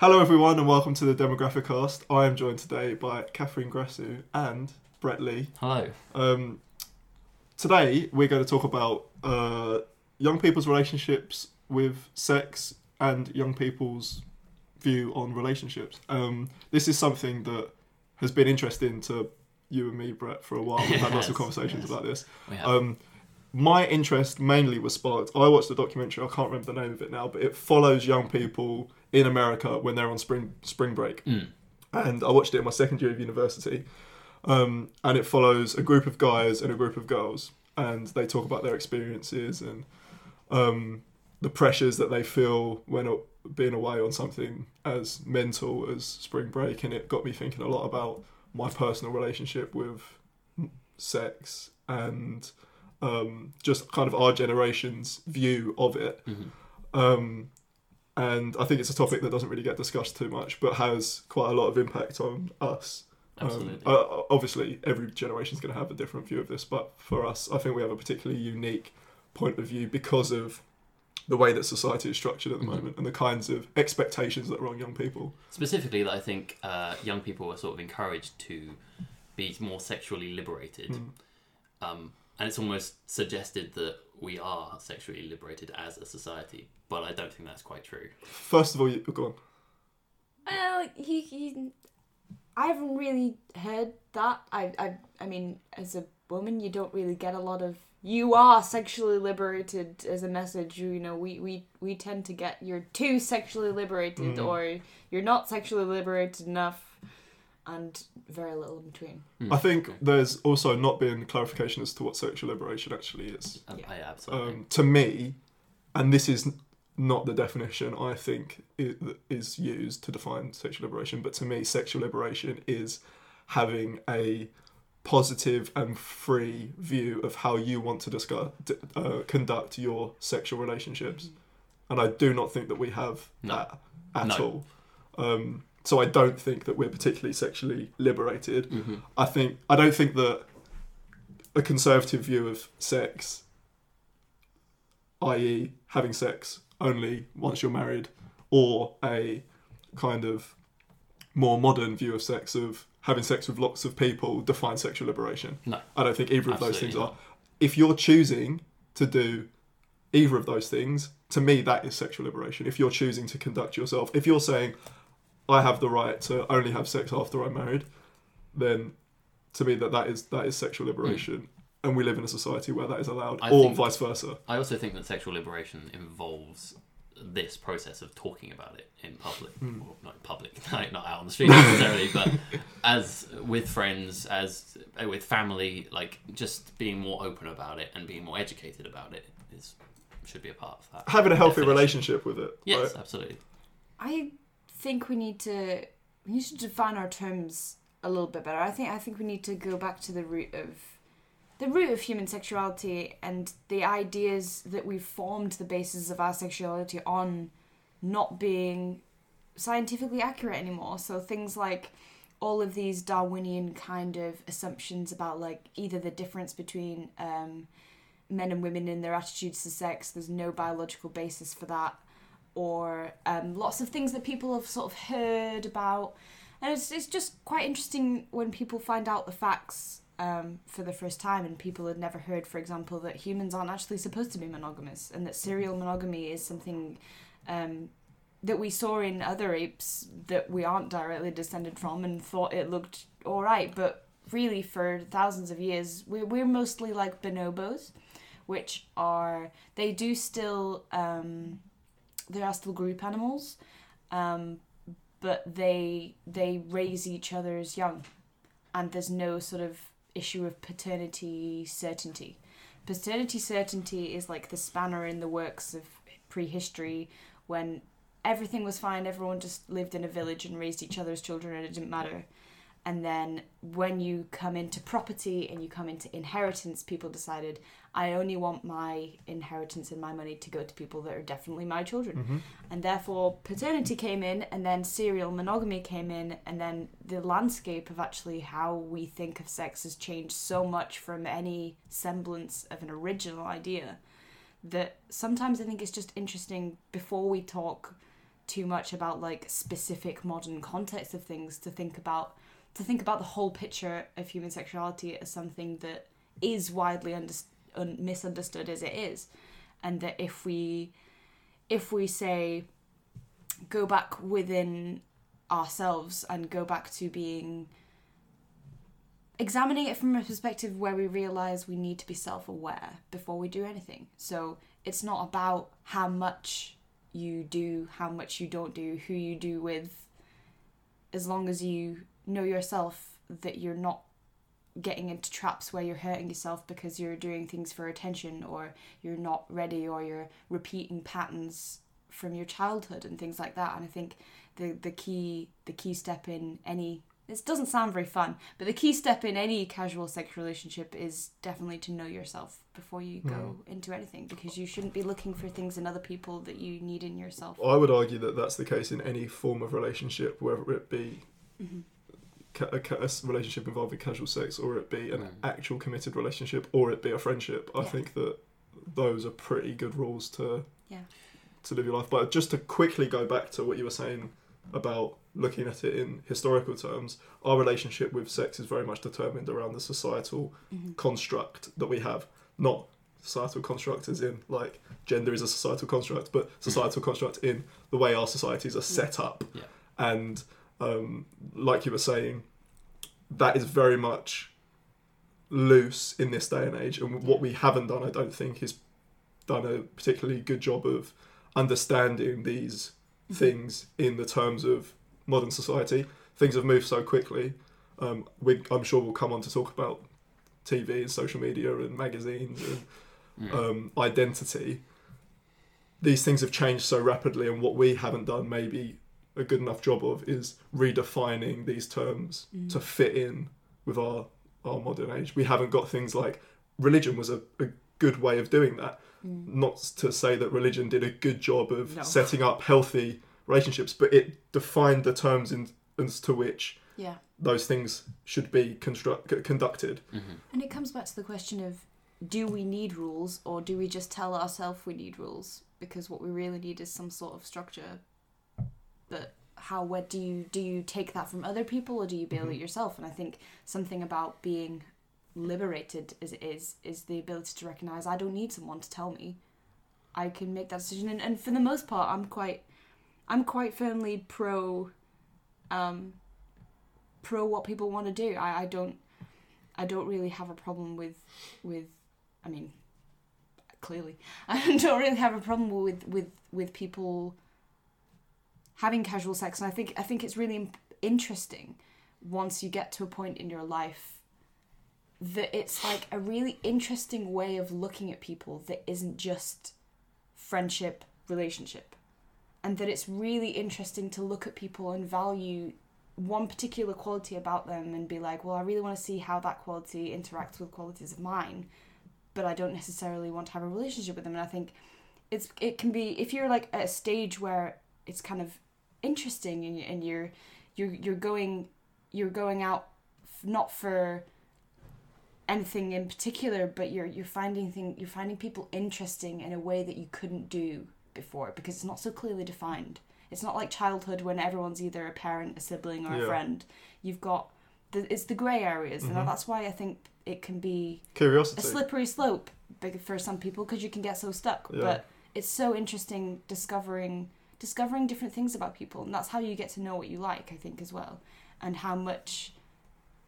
Hello, everyone, and welcome to the Demographicast. I am joined today by Kathryn Grassu and Brett Lee. Hello. Um, today, we're going to talk about uh, young people's relationships with sex and young people's view on relationships. Um, this is something that has been interesting to you and me, Brett, for a while. We've had lots of conversations yes. about this. Um, my interest mainly was sparked. I watched a documentary. I can't remember the name of it now, but it follows young people in America when they're on spring spring break. Mm. And I watched it in my second year of university. Um, and it follows a group of guys and a group of girls, and they talk about their experiences and um, the pressures that they feel when being away on something as mental as spring break. And it got me thinking a lot about my personal relationship with sex and um, just kind of our generation's view of it. Mhm. Um, and I think it's a topic that doesn't really get discussed too much, but has quite a lot of impact on us. Um, Absolutely. uh, obviously, every generation is going to have a different view of this, but for us, I think we have a particularly unique point of view because of the way that society is structured at the Mhm. moment and the kinds of expectations that are on young people. Specifically, that I think uh, young people are sort of encouraged to be more sexually liberated. Mm. Um, and it's almost suggested that we are sexually liberated as a society, but I don't think that's quite true. First of all, you, go on. Well, he, he, I haven't really heard that. I, I, I mean, as a woman, you don't really get a lot of. You are sexually liberated as a message. You know, we, we, we tend to get you're too sexually liberated Mm. or you're not sexually liberated enough, and very little in between. Mm. I think there's also not been clarification as to what sexual liberation actually is. Um, Yeah. I absolutely. Um, to me, and this is not the definition I think i- that is used to define sexual liberation, but to me, sexual liberation is having a positive and free view of how you want to discuss, uh, conduct your sexual relationships. And I do not think that we have No. that at No. all. Um, so I don't think that we're particularly sexually liberated. Mhm. I think I don't think that a conservative view of sex, i.e., having sex only once you're married, or a kind of more modern view of sex of having sex with lots of people define sexual liberation. No. I don't think either of those things are. If you're choosing to do either of those things, to me that is sexual liberation. If you're choosing to conduct yourself, if you're saying I have the right to only have sex after I'm married, then to me that that is that is sexual liberation, and we live in a society where that is allowed, I or think- vice versa. I also think that sexual liberation involves this process of talking about it in public, Mm. or not in public, like not out on the street necessarily, but as with friends, as with family, like just being more open about it and being more educated about it is should be a part of that. Having a healthy Definition. relationship with it. Yes, right? absolutely. I think we need to we need to define our terms a little bit better. I think I think we need to go back to the root of the root of human sexuality and the ideas that we've formed the basis of our sexuality on not being scientifically accurate anymore. So things like all of these Darwinian kind of assumptions about like either the difference between um, men and women in their attitudes to sex, there's no biological basis for that, or um, lots of things that people have sort of heard about. And it's, it's just quite interesting when people find out the facts um, for the first time, and people had never heard, for example, that humans aren't actually supposed to be monogamous, and that serial monogamy is something um, that we saw in other apes that we aren't directly descended from, and thought it looked all right. But really, for thousands of years, we're, we're mostly like bonobos, which are they do still um, they are still group animals, um, but they they raise each other's young, and there's no sort of issue of paternity certainty. Paternity certainty is like the spanner in the works of prehistory when everything was fine, everyone just lived in a village and raised each other's children and it didn't matter. And then when you come into property and you come into inheritance, people decided, I only want my inheritance and my money to go to people that are definitely my children. Mm-hmm. And therefore, paternity came in, and then serial monogamy came in, and then the landscape of actually how we think of sex has changed so much from any semblance of an original idea that sometimes I think it's just interesting before we talk too much about like specific modern context of things to think about to think about the whole picture of human sexuality as something that is widely under, un, misunderstood as it is. And that if we if we say go back within ourselves and go back to being examining it from a perspective where we realize we need to be self-aware before we do anything. So it's not about how much you do how much you don't do who you do with as long as you know yourself that you're not getting into traps where you're hurting yourself because you're doing things for attention or you're not ready or you're repeating patterns from your childhood and things like that. And i think the the key the key step in any this doesn't sound very fun but the key step in any casual sexual relationship is definitely to know yourself before you go into anything because you shouldn't be looking for things in other people that you need in yourself. I would argue that that's the case in any form of relationship, whether it be Mhm. Ca- a, ca- a s- relationship involving casual sex, or it be an Mm. actual committed relationship, or it be a friendship. I Yeah. think that those are pretty good rules to Yeah. to live your life. But just to quickly go back to what you were saying about looking at it in historical terms, our relationship with sex is very much determined around the societal Mhm. construct that we have, not societal construct as in like gender is a societal construct, but societal construct in the way our societies are set up. Yeah. And um, like you were saying, that is very much loose in this day and age. And what we haven't done, I don't think, is done a particularly good job of understanding these Mhm. things in the terms of modern society. Things have moved so quickly. Um, we, I'm sure we'll come on to talk about TV and social media and magazines and Mm. um, identity. These things have changed so rapidly, and what we haven't done maybe a good enough job of is redefining these terms Mm. to fit in with our our modern age. We haven't got things like religion was a, a good way of doing that. Mm. Not to say that religion did a good job of No. setting up healthy relationships, but it defined the terms in, as to which yeah those things should be construct, conducted. Mhm. And it comes back to the question of do we need rules or do we just tell ourselves we need rules? Because what we really need is some sort of structure. How where do you do you take that from other people or do you build it Mhm. yourself? And I think something about being liberated as it is is the ability to recognize I don't need someone to tell me. I can make that decision and, and for the most part I'm quite I'm quite firmly pro um pro what people want to do. I, I don't I don't really have a problem with with I mean clearly I don't really have a problem with with with people having casual sex and I think I think it's really interesting once you get to a point in your life that it's like a really interesting way of looking at people that isn't just friendship relationship and that it's really interesting to look at people and value one particular quality about them and be like, well, I really want to see how that quality interacts with qualities of mine, but I don't necessarily want to have a relationship with them. And I think it's it can be if you're like at a stage where it's kind of interesting and, and you're you're you're going you're going out f- not for anything in particular, but you're you're finding thing you're finding people interesting in a way that you couldn't do before because it's not so clearly defined. It's not like childhood when everyone's either a parent, a sibling, or Yeah. a friend. You've got the, it's the grey areas, Mhm. and that's why I think it can be Curiosity. a slippery slope big for some people because you can get so stuck. Yeah. But it's so interesting discovering discovering different things about people, and that's how you get to know what you like. I think as well, and how much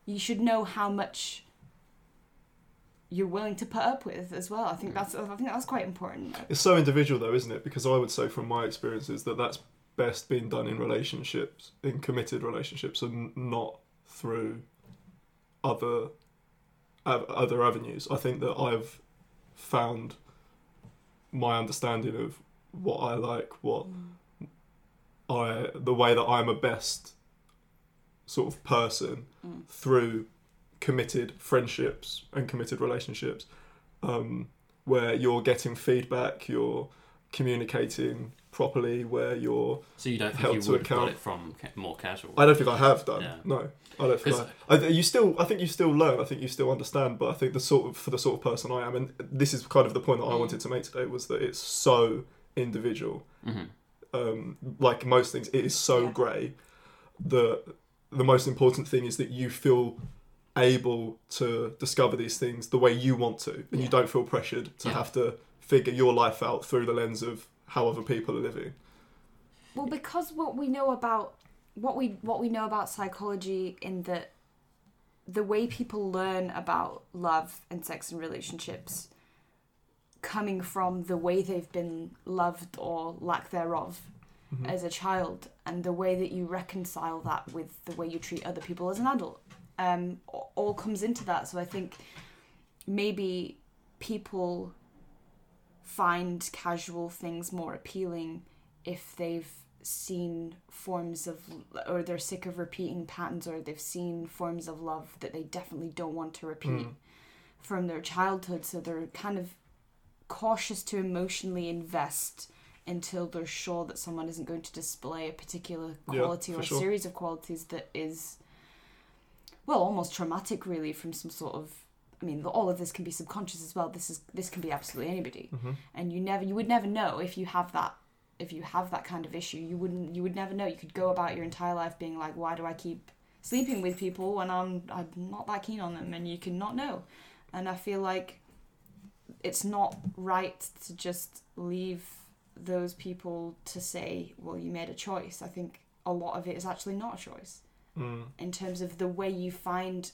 you should know how much you're willing to put up with as well. I think Mm. that's I think that's quite important. It's so individual, though, isn't it? Because I would say, from my experiences, that that's best being done in relationships, in committed relationships, and not through other other avenues. I think that I've found my understanding of what I like, what I, the way that I'm a best sort of person Mm. through committed friendships and committed relationships um, where you're getting feedback, you're communicating properly, where you're. So you don't think Held you to would have got account. it from more casual? I don't think I have done. Yeah. No, I don't think I, I. You still, I think you still learn. I think you still understand. But I think the sort of for the sort of person I am, and this is kind of the point that I Mm. wanted to make today was that it's so individual. hmm um, like most things, it is so Yeah. grey. The the most important thing is that you feel able to discover these things the way you want to, and Yeah. you don't feel pressured to Yeah. have to figure your life out through the lens of how other people are living. Well, because what we know about what we what we know about psychology in that the way people learn about love and sex and relationships coming from the way they've been loved or lack thereof Mhm. as a child and the way that you reconcile that with the way you treat other people as an adult um, all comes into that so i think maybe people find casual things more appealing if they've seen forms of or they're sick of repeating patterns or they've seen forms of love that they definitely don't want to repeat Mm. from their childhood so they're kind of cautious to emotionally invest until they're sure that someone isn't going to display a particular quality for or sure. series of qualities that is well almost traumatic really from some sort of I mean all of this can be subconscious as well. This is this can be absolutely anybody. Mhm. and you never you would never know if you have that if you have that kind of issue. You wouldn't you would never know. You could go about your entire life being like why do I keep sleeping with people when I'm I'm not that keen on them? And you can not know. And I feel like it's not right to just leave those people to say well you made a choice I think a lot of it is actually not a choice Mm. in terms of the way you find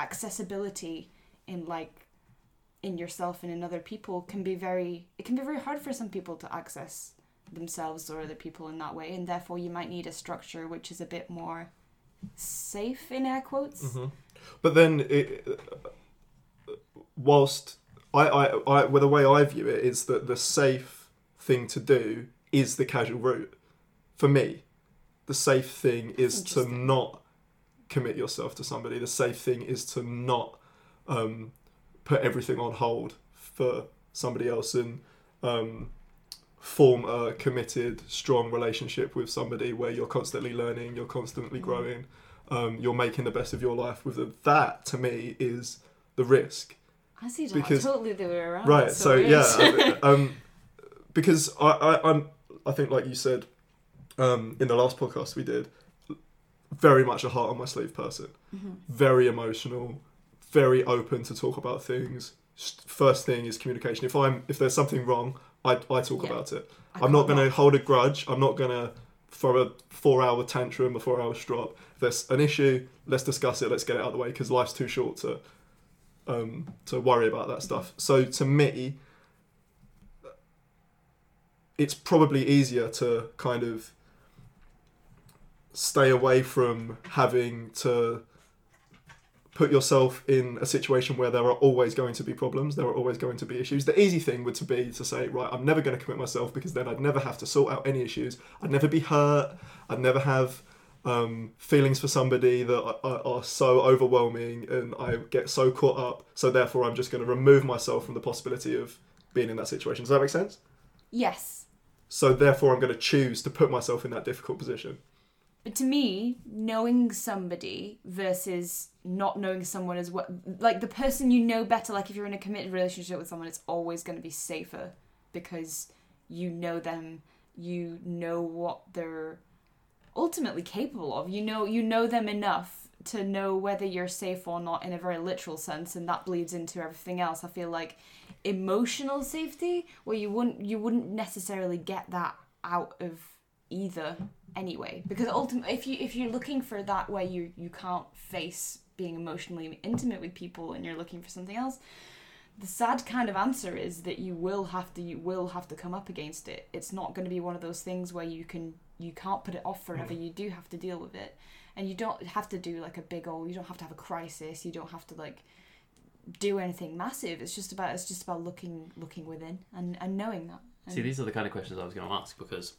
accessibility in like in yourself and in other people can be very it can be very hard for some people to access themselves or other people in that way and therefore you might need a structure which is a bit more safe in air quotes Mhm. But then, it, whilst I, I, I, well, the way I view it is that the safe thing to do is the casual route. For me, the safe thing is to not commit yourself to somebody. The safe thing is to not um, put everything on hold for somebody else and um, form a committed, strong relationship with somebody where you're constantly learning, you're constantly Mhm. growing, um, you're making the best of your life with them. That to me is the risk. I see Because- totally the way around right. So, weird. yeah, um, because I, I, I'm, I think like you said um, in the last podcast we did, very much a heart on my sleeve person. Mhm. Very emotional, very open to talk about things. First thing is communication. If I'm if there's something wrong, I, I talk Yeah. about it. I I'm not going to hold a grudge. I'm not going to throw a four hour tantrum, a four hour strop. If there's an issue, let's discuss it. Let's get it out of the way because life's too short to um, to worry about that stuff. So to me, it's probably easier to kind of stay away from having to put yourself in a situation where there are always going to be problems, there are always going to be issues. The easy thing would to be to say, right, I'm never going to commit myself because then I'd never have to sort out any issues. I'd never be hurt. I'd never have um, feelings for somebody that are, are, so overwhelming and I get so caught up. So therefore, I'm just going to remove myself from the possibility of being in that situation. Does that make sense? yes So therefore, I'm going to choose to put myself in that difficult position. But to me, knowing somebody versus not knowing someone as well, like the person you know better, like if you're in a committed relationship with someone, it's always going to be safer because you know them, you know what they're ultimately capable of. You know, you know them enough to know whether you're safe or not in a very literal sense, and that bleeds into everything else. I feel like emotional safety, where you wouldn't you wouldn't necessarily get that out of either anyway because ultimately if you if you're looking for that where you you can't face being emotionally intimate with people and you're looking for something else the sad kind of answer is that you will have to you will have to come up against it it's not going to be one of those things where you can you can't put it off forever you do have to deal with it and you don't have to do like a big old you don't have to have a crisis you don't have to like do anything massive it's just about it's just about looking looking within and and knowing that and, See, these are the kind of questions I was going to ask because,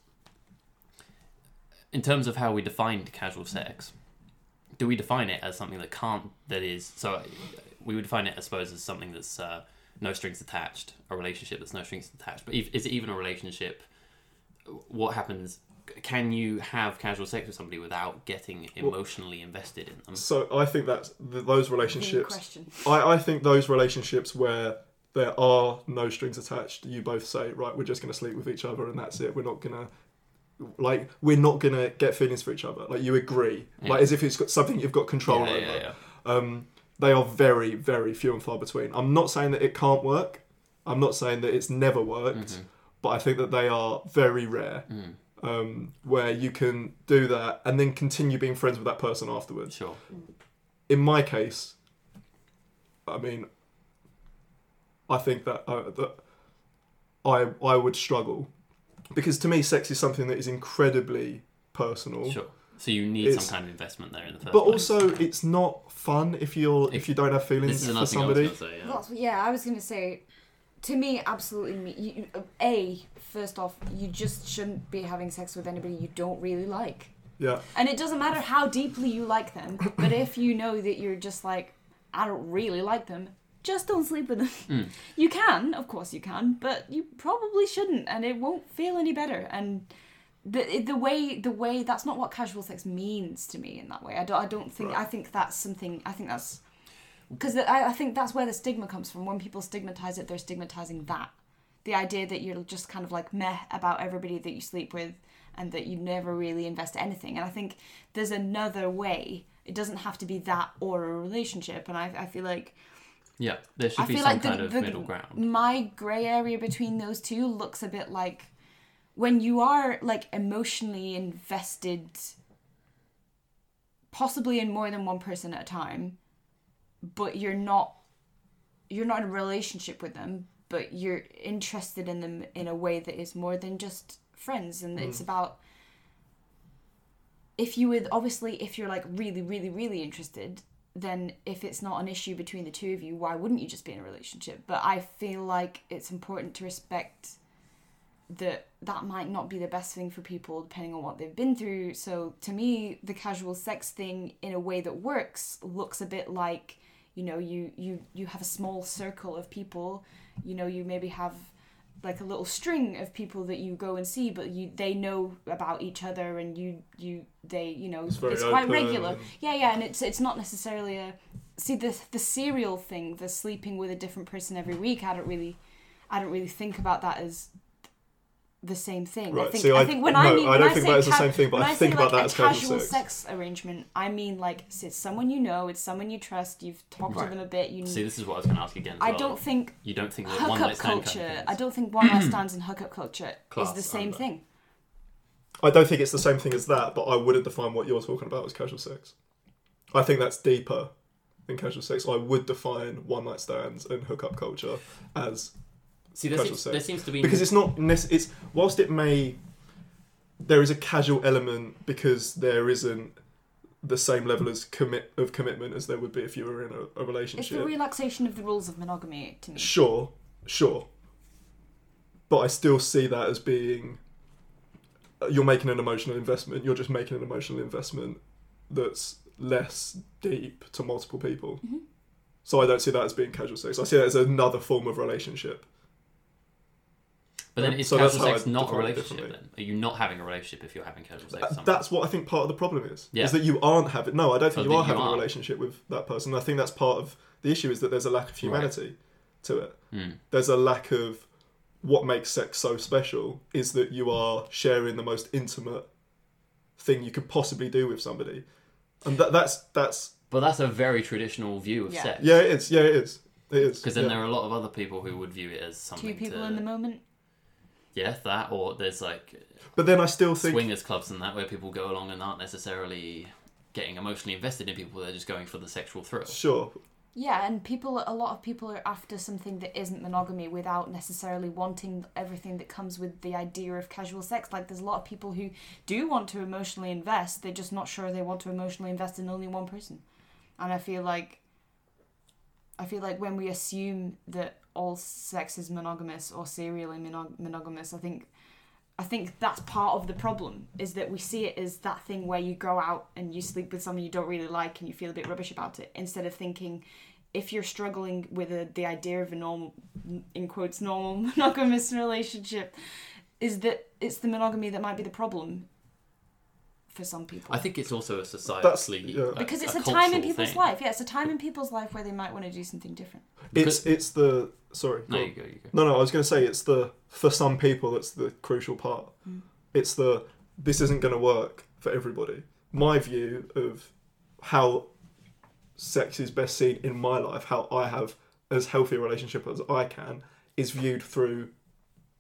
in terms of how we defined casual sex, do we define it as something that can't, that is, so we would define it, I suppose, as something that's uh, no strings attached, a relationship that's no strings attached. But if, is it even a relationship? What happens? Can you have casual sex with somebody without getting Well- emotionally invested in them? So I think that those relationships. I, I think those relationships where there are no strings attached. You both say, right, we're just going to sleep with each other and that's it. We're not going to like we're not going to get feelings for each other. Like you agree, Yeah. like as if it's got something you've got control yeah, over. yeah, yeah. Um, they are very, very few and far between. I'm not saying that it can't work. I'm not saying that it's never worked, Mhm. but I think that they are very rare. Mm, Um, where you can do that and then continue being friends with that person afterwards. sure. In my case, I mean, I think that uh, that I I would struggle because to me, sex is something that is incredibly personal. Sure. So you need It's- some kind of investment there in the first But place. also, it's not fun if you're if you don't have this feelings is for another thing I somebody. was going to say. Yeah. That's, yeah, I was gonna say, to me, absolutely. Me, you, you- uh, a first off, you just shouldn't be having sex with anybody you don't really like, Yeah, and it doesn't matter how deeply you like them. But if you know that you're just like, I don't really like them, just don't sleep with them. Mm. You can, of course, you can, but you probably shouldn't, and it won't feel any better. And the the way the way that's not what casual sex means to me in that way. I don't I don't think Right. I think that's something I think that's because I, I think that's where the stigma comes from. When people stigmatize it, they're stigmatizing that the idea that you're just kind of like meh about everybody that you sleep with and that you never really invest anything. And I think there's another way. It doesn't have to be that or a relationship. And I, I feel like Yeah, there should I be feel some like the- kind of the- middle ground. my gray area between those two looks a bit like when you are like emotionally invested possibly in more than one person at a time but you're not you're not in a relationship with them but you're interested in them in a way that is more than just friends and it's mm. about if you would obviously if you're like really really really interested then if it's not an issue between the two of you why wouldn't you just be in a relationship? But i feel like it's important to respect that that might not be the best thing for people depending on what they've been through. So to me the casual sex thing in a way that works looks a bit like you know you you you have a small circle of people you know you maybe have like a little string of people that you go and see but you they know about each other and you you they you know It's it's, quite regular. yeah yeah and it's it's not necessarily a see the the serial thing the sleeping with a different person every week i don't really i don't really think about that as the same thing. I Right, think see, I I- think when no, I mean I don't I think say that is the same thing, but I I think about like that as casual casual sex. sex arrangement, I mean like it's someone you know, it's someone you trust, you've talked Right. to them a bit, you See, this is what I was going to ask again. As I well. don't think You don't think that one hookup night culture. kind of I don't think one night stands and hookup culture Class is the same thing. I don't think it's the same thing as that, but I wouldn't define what you're talking about as casual sex. I think that's deeper than casual sex. I would define one night stands and hookup culture as See, there seems, there seems to be because it's not nec- it's whilst it may there is a casual element because there isn't the same level as commit of commitment as there would be if you were in a, a It's the relationship. relaxation of the rules of monogamy to me. Sure, sure. But I still see that as being uh, you're making an emotional investment. You're just making an emotional investment that's less deep to multiple people. Mhm. So I don't see that as being casual sex. I see that as another form of relationship. But then is So casual how I sex not a relationship then? Are you not having a relationship if you're having casual sex? Uh, with someone? That's what I think part of the problem is. Yeah. Is that you aren't having. No, I don't think Oh, you are you having a aren't. relationship with that person. I think that's part of the issue is that there's a lack of humanity to it. Hmm. There's a lack of what makes sex so special is that you are sharing the most intimate thing you could possibly do with somebody, and that that's that's But that's a very traditional view of Yeah. sex. yeah, it is. Yeah, it is. It is. Because then yeah. there are a lot of other people who would view it as something Two people to, in the moment. Yeah that or there's like But then I still think swingers clubs and that where people go along and aren't necessarily getting emotionally invested in people they're just going for the sexual thrill sure. Yeah, and people, a lot of people are after something that isn't monogamy without necessarily wanting everything that comes with the idea of casual sex. Like, there's a lot of people who do want to emotionally invest, they're just not sure they want to emotionally invest in only one person. And I feel like, I feel like when we assume that all sex is monogamous or serially monog- monogamous, I think. I think that's part of the problem is that we see it as that thing where you go out and you sleep with someone you don't really like and you feel a bit rubbish about it instead of thinking if you're struggling with a, the idea of a normal in quotes normal monogamous relationship is that it's the monogamy that might be the problem for some people. I think it's also a societally yeah. because it's a, a time in people's thing. life. Yeah, it's a time in people's life where they might want to do something different. It's Because- it's the sorry. No, you go, you go. No, no, I was going to say it's the for some people that's the crucial part. Mm. It's the this isn't going to work for everybody. My view of how sex is best seen in my life, how I have as healthy a relationship as I can, is viewed through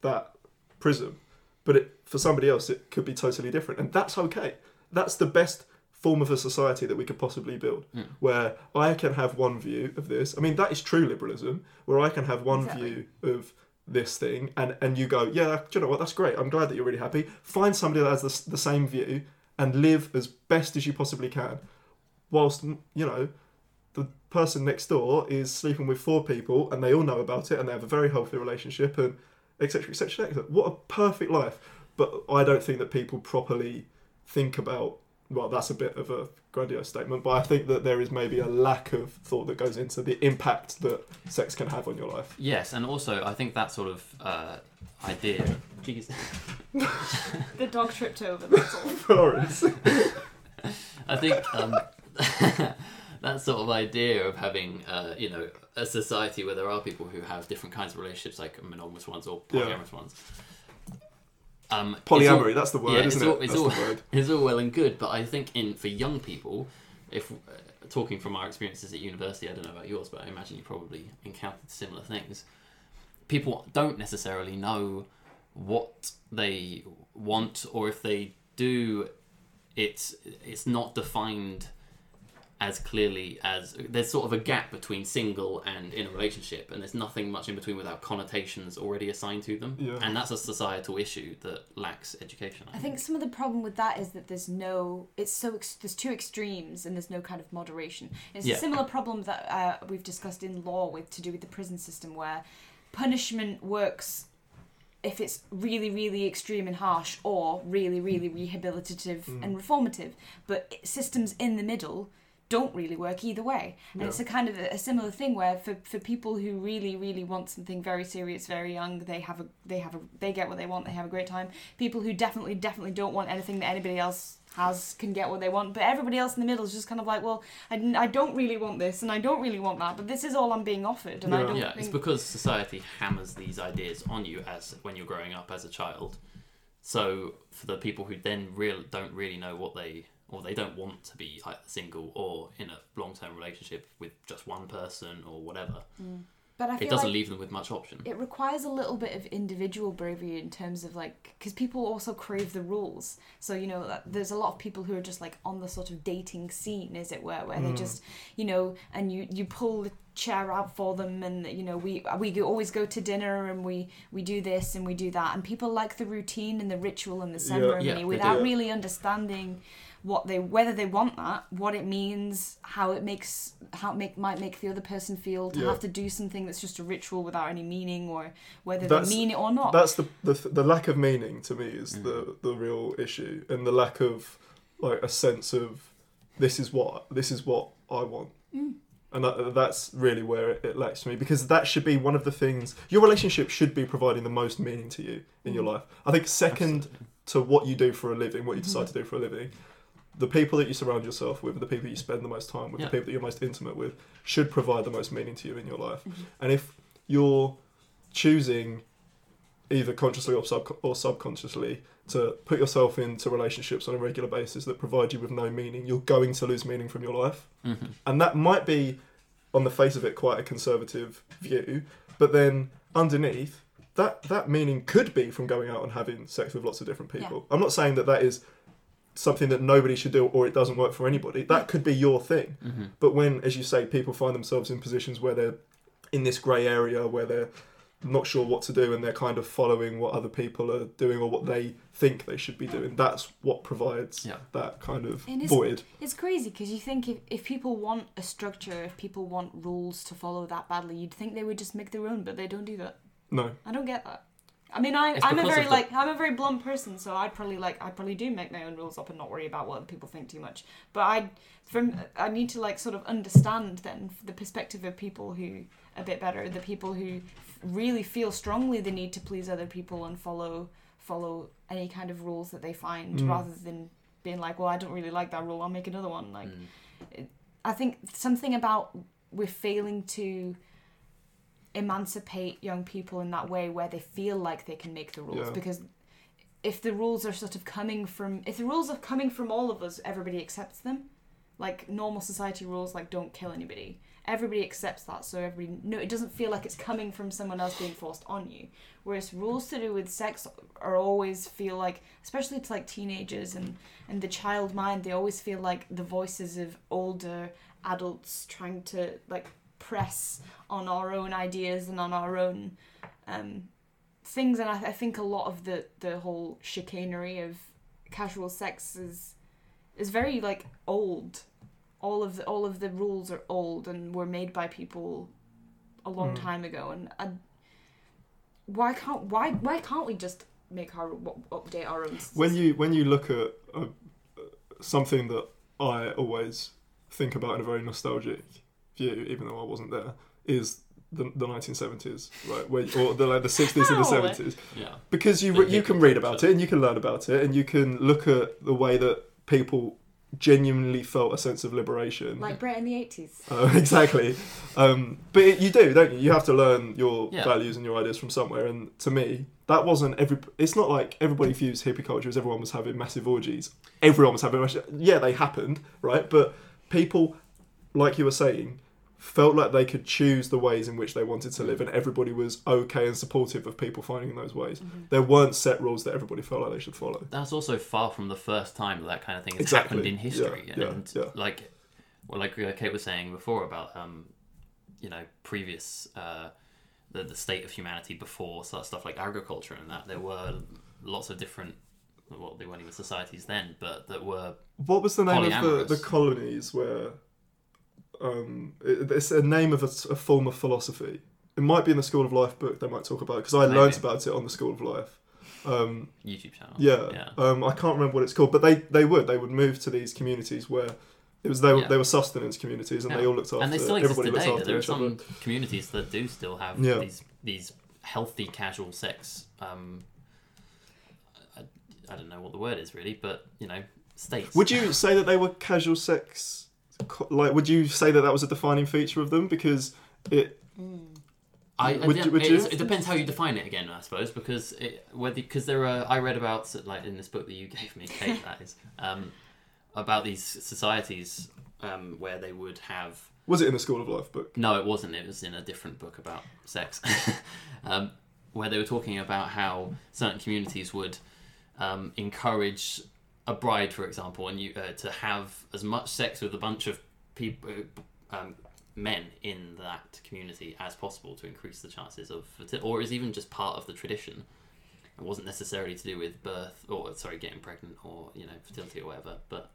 that prism. But it, for somebody else, it could be totally different, and that's okay. That's the best form of a society that we could possibly build, Mm. where I can have one view of this. I mean, that is true liberalism, where I can have one Exactly. view of this thing, and and you go, yeah, do you know what? That's great. I'm glad that you're really happy. Find somebody that has the, the same view and live as best as you possibly can, whilst you know the person next door is sleeping with four people and they all know about it and they have a very healthy relationship and etc etc etc what a perfect life but i don't think that people properly think about well that's a bit of a grandiose statement but i think that there is maybe a lack of thought that goes into the impact that sex can have on your life Yes, and also I think that sort of uh, idea. Jeez. The dog tripped over. That's all. Florence. I think um, that sort of idea of having, uh, you know, a society where there are people who have different kinds of relationships, like monogamous ones or Yeah. polyamorous ones. Um, polyamory all- that's the word yeah, it's isn't all- it it's that's all- the word It's all well and good, but I think in for young people, if uh, talking from our experiences at university, I don't know about yours, but I imagine you probably encountered similar things. People don't necessarily know what they want, or if they do, it's it's not defined as clearly as there's sort of a gap between single and in a relationship, and there's nothing much in between without connotations already assigned to them, Yeah. and that's a societal issue that lacks education. I think some of the problem with that is that there's no, it's so ex- there's two extremes and there's no kind of moderation. It's Yeah. a similar problem that uh, we've discussed in law with to do with the prison system, where punishment works if it's really, really extreme and harsh, or really, really rehabilitative Mm. and reformative. But systems in the middle don't really work either way. And Yeah. it's a kind of a, a similar thing where for, for people who really, really want something very serious, very young, they have a they have a they get what they want, they have a great time. People who definitely, definitely don't want anything that anybody else has can get what they want. But everybody else in the middle is just kind of like, well, I, I don't really want this and I don't really want that, but this is all I'm being offered, and I don't yeah, think it's because society hammers these ideas on you as when you're growing up as a child. So for the people who then real don't really know what they or they don't want to be either single or in a long term relationship with just one person or whatever, But I feel it doesn't like leave them with much option. it requires a little bit of individual bravery in terms of like because people also crave the rules. So you know there's a lot of people who are just like on the sort of dating scene as it were where they Mm. just you know and you you pull the chair out for them and you know we we always go to dinner and we we do this and we do that. And people like the routine and the ritual and the ceremony Yeah, they without really understanding what they whether they want that what it means how it makes how it make might make the other person feel to Yeah. have to do something that's just a ritual without any meaning or whether That's- they mean it or not That's the, the the lack of meaning to me is Mm. the the real issue, and the lack of like a sense of this is what this is what I want, Mm. and that's really where it, it lacks me because that should be one of the things your relationship should be providing the most meaning to you in your Mm. life. I think second Absolutely. to what you do for a living, what you decide Mhm. to do for a living. The people that you surround yourself with, the people you spend the most time with, Yeah. the people that you're most intimate with, should provide the most meaning to you in your life. Mhm. And if you're choosing either consciously or, sub- or subconsciously to put yourself into relationships on a regular basis that provide you with no meaning, you're going to lose meaning from your life. hmm And that might be, on the face of it, quite a conservative view, but then underneath, that, that meaning could be from going out and having sex with lots of different people. I'm not saying that that is something that nobody should do or it doesn't work for anybody. That could be your thing. hmm But when, as you say, people find themselves in positions where they're in this grey area where they're not sure what to do and they're kind of following what other people are doing or what they think they should be doing, that's what provides Yeah. that kind of And it's- void. It's crazy because you think if, if people want a structure, if people want rules to follow that badly, you'd think they would just make their own, but they don't do that. No. I don't get that. I mean, I, It's I'm a very the- like I'm a very blunt person, so I'd probably like I probably do make my own rules up and not worry about what other people think too much. But I from I need to like sort of understand then the perspective of people who a bit better, the people who really feel strongly the need to please other people and follow follow any kind of rules that they find Mm. rather than being like, well, I don't really like that rule. I'll make another one. Like, Mm. I think something about we're failing to emancipate young people in that way where they feel like they can make the rules. Yeah. because if the rules are sort of coming from if the rules are coming from all of us everybody accepts them. Like normal society rules like don't kill anybody. Everybody accepts that so everybody no it doesn't feel like it's coming from someone else being forced on you. Whereas rules to do with sex are always feel like especially to like teenagers and and the child mind they always feel like the voices of older adults trying to like press on our own ideas and on our own um things. And I, I think a lot of the the whole chicanery of casual sex is is very like old. All of the all of the rules are old and were made by people a long Mm. time ago. And, and why can't why why can't we just make our update our own s- when you when you look at uh, something that I always think about in a very nostalgic view, even though I wasn't there, is the, the 1970s, right? Where, or the like the 60s and the 70s, Yeah. because you you can read about it and you can learn about it and you can look at the way that people genuinely felt a sense of liberation. like Brett in the 80s Uh, exactly. Um, but it, you do, don't you? You have to learn your Yeah. values and your ideas from somewhere. And to me, that wasn't every. It's not like everybody views hippie culture as everyone was having massive orgies. Everyone was having. massive- Yeah, they happened, right? But people, like you were saying, felt like they could choose the ways in which they wanted to live, and everybody was okay and supportive of people finding those ways. There weren't set rules that everybody felt like they should follow. That's also far from the first time that, that kind of thing has Exactly. happened in history. Yeah, yeah, and yeah. like, well, like Kate was saying before about, um, you know, previous uh, the the state of humanity before so stuff like agriculture and that. There were lots of different. Well, they weren't even societies then, but that were What was the name of the, the colonies where? Um, it, it's a name of a, a form of philosophy. It might be in the School of Life book. They might talk about it because I Maybe. learnt about it on the School of Life. Um, YouTube channel. yeah, Yeah. Um, I can't remember what it's called, but they, they would they would move to these communities where it was they were Yeah. they were sustenance communities and Yeah. they all looked after and they still exist everybody today. There are each other. some communities that do still have these these healthy casual sex. Um, I, I don't know what the word is really, but you know, states. Would you say that they were casual sex? Like, would you say that that was a defining feature of them because it I, Would you- would you? It depends how you define it again, I suppose, because it, whether because there are I read about like in this book that you gave me, Kate, that is, um, about these societies um, where they would have was it in the School of Life book? no, it wasn't. It was in a different book about sex, um, where they were talking about how certain communities would um, encourage a bride, for example, and you uh, to have as much sex with a bunch of people, um, men in that community as possible to increase the chances of, ferti- or is even just part of the tradition. It wasn't necessarily to do with birth, or sorry, getting pregnant, or you know, fertility or whatever. But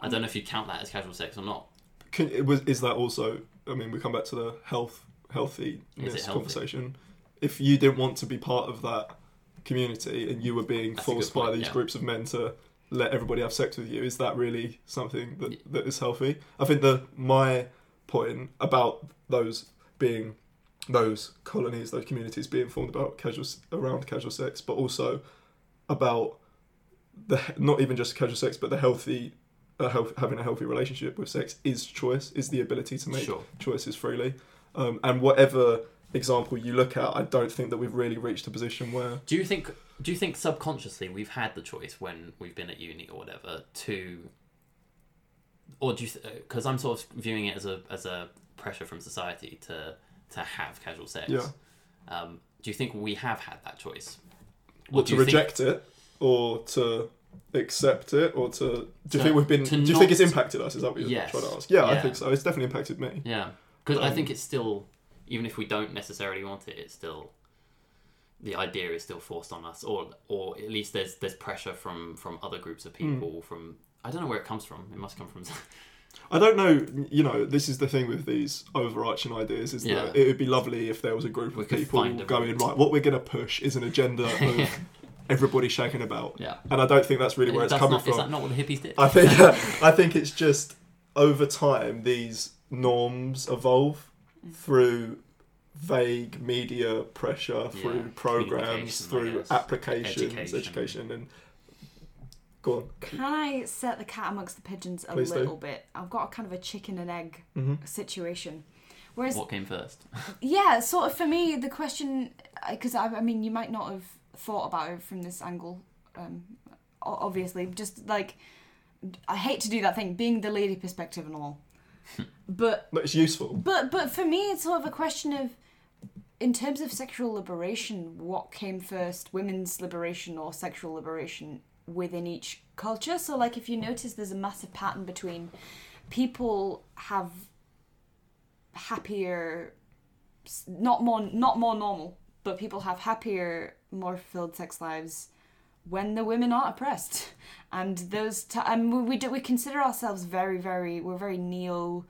I don't know if you count that as casual sex or not. Can, it was is that also? I mean, we come back to the health healthy? conversation. If you didn't want to be part of that community and you were being That's forced by these yeah. groups of men to let everybody have sex with you, is that really something that, that is healthy? I think that my point about those being those colonies, those communities being formed about casual around casual sex, but also about the not even just casual sex, but the healthy, uh, health, having a healthy relationship with sex is choice, is the ability to make Sure. choices freely. Um, and whatever example you look at, I don't think that we've really reached a position where Do you think? Do you think subconsciously we've had the choice when we've been at uni or whatever to, or do you? Because I'm sort of viewing it as a as a pressure from society to to have casual sex. Yeah. Um, do you think we have had that choice? Or to you think- reject it or to accept it or to do you think we've been do you think it's impacted us is that what you're Yes. trying to ask yeah, i think so it's definitely impacted me Yeah, because I Um, think it's still, even if we don't necessarily want it, it's still. The idea is still forced on us, or or at least there's there's pressure from from other groups of Hmm. people. From I don't know where it comes from. It must come from. i don't know you know this is the thing with these overarching ideas is Yeah. that it would be lovely if there was a group We of people going right what we're going to push is an agenda of everybody shagging about yeah, and i don't think that's really where it's coming not, from Is that not what the hippies did? I think I think it's just over time these norms evolve through vague media pressure, Yeah, through programs, through guess, applications, education. education. and Go on. Can I set the cat amongst the pigeons a Please do. little bit? I've got a kind of a chicken and egg hmm situation. Whereas, What came first? yeah, sort of for me, the question, because I, I mean, you might not have thought about it from this angle, um, obviously. Just like, I hate to do that thing, being the lady perspective and all. But But it's useful. But but for me, it's sort of a question of, in terms of sexual liberation, what came first, women's liberation or sexual liberation within each culture? So like, if you notice, there's a massive pattern between people have happier, not more not more normal, but people have happier, more fulfilled sex lives when the women aren't oppressed, and those t- and we we, do, we consider ourselves very very we're very neo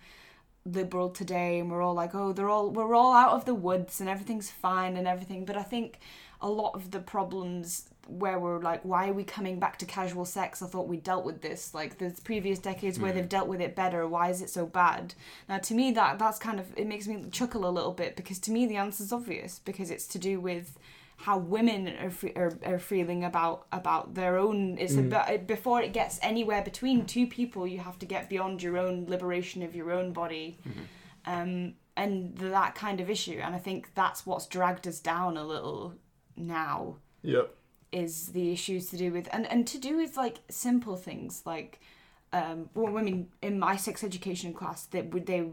liberal today and we're all like oh they're all we're all out of the woods and everything's fine and everything. But i think a lot of the problems where we're like why are we coming back to casual sex? I thought we dealt with this. Like there's previous decades where Mm. they've dealt with it better. Why is it so bad? Now to me that that's kind of it makes me chuckle a little bit because to me the answer's obvious because it's to do with how women are, fe- are, are feeling about about their own it's Mm. about before it gets anywhere between two people you have to get beyond your own liberation of your own body Mhm. um, and that kind of issue. And I think that's what's dragged us down a little now Yep. is the issues to do with and and to do with like simple things like um well I mean in my sex education class they would they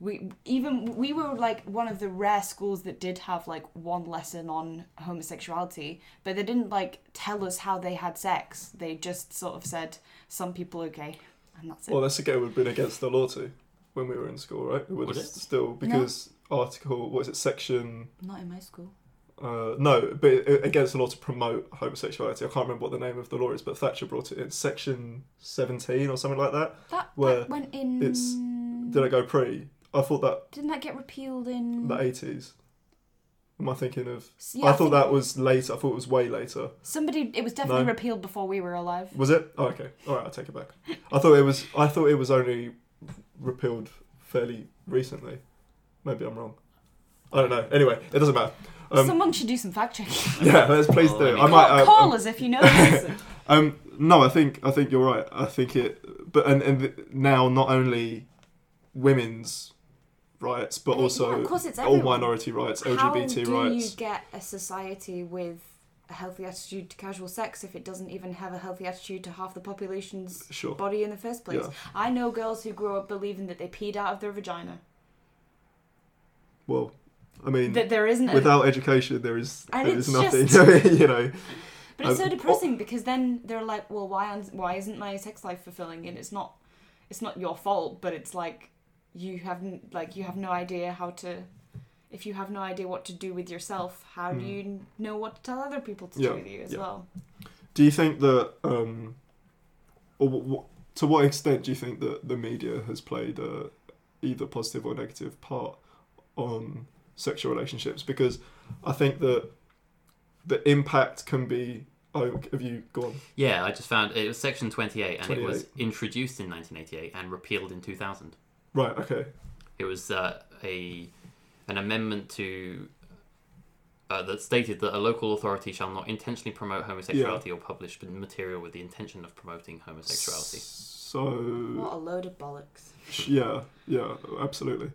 we even we were like one of the rare schools that did have like one lesson on homosexuality but they didn't like tell us how they had sex they just sort of said some people are gay and that's it Well, that's again would have been against the law too when we were in school, right? It would Would have it? still because article what is it section not in my school uh, no, but it- against the law to promote homosexuality. I can't remember what the name of the law is, but Thatcher brought it in section seventeen or something like that. that, Where that went in it's- Did I go pre? I thought that Didn't that get repealed in? the eighties. Am I thinking of? Yeah, I thought think that was later. I thought it was way later. somebody. It was definitely No. repealed before we were alive. Was it? Oh, okay. All right, I'll take it back. I thought it was. I thought it was only repealed fairly recently. Maybe I'm wrong. I don't know. Anyway, it doesn't matter. Um, Someone should do some fact checking. yeah, let's please do. I might. call uh, call um, us if you know this. Um, no, I think I think you're right. I think it, but and and th- now not only women's rights, but Yeah, also of course it's all everyone. minority rights, LGBT How LGBT do rights. you get a society with a healthy attitude to casual sex if it doesn't even have a healthy attitude to half the population's Sure. body in the first place? Yeah. I know girls who grow up believing that they peed out of their vagina. Well, I mean, That there isn't. A, without education, there is And there is nothing. you know. But it's so Um, depressing because then they're like, well, why why isn't my sex life fulfilling? And it's not it's not your fault, but it's like you haven't like you have no idea how to if you have no idea what to do with yourself, how do Hmm. you know what to tell other people to Yeah, do with you as yeah. well? Do you think that, um, or to what extent do you think that the media has played a either positive or negative part on sexual relationships? Because I think that the impact can be. Oh, have you gone? Yeah, I just found it was section 28 and it was introduced in 1988 and repealed in 2000. Right. Okay. It was uh, a an amendment to uh, that stated that a local authority shall not intentionally promote homosexuality or publish material with the intention of promoting homosexuality. So What a load of bollocks. yeah, yeah, absolutely.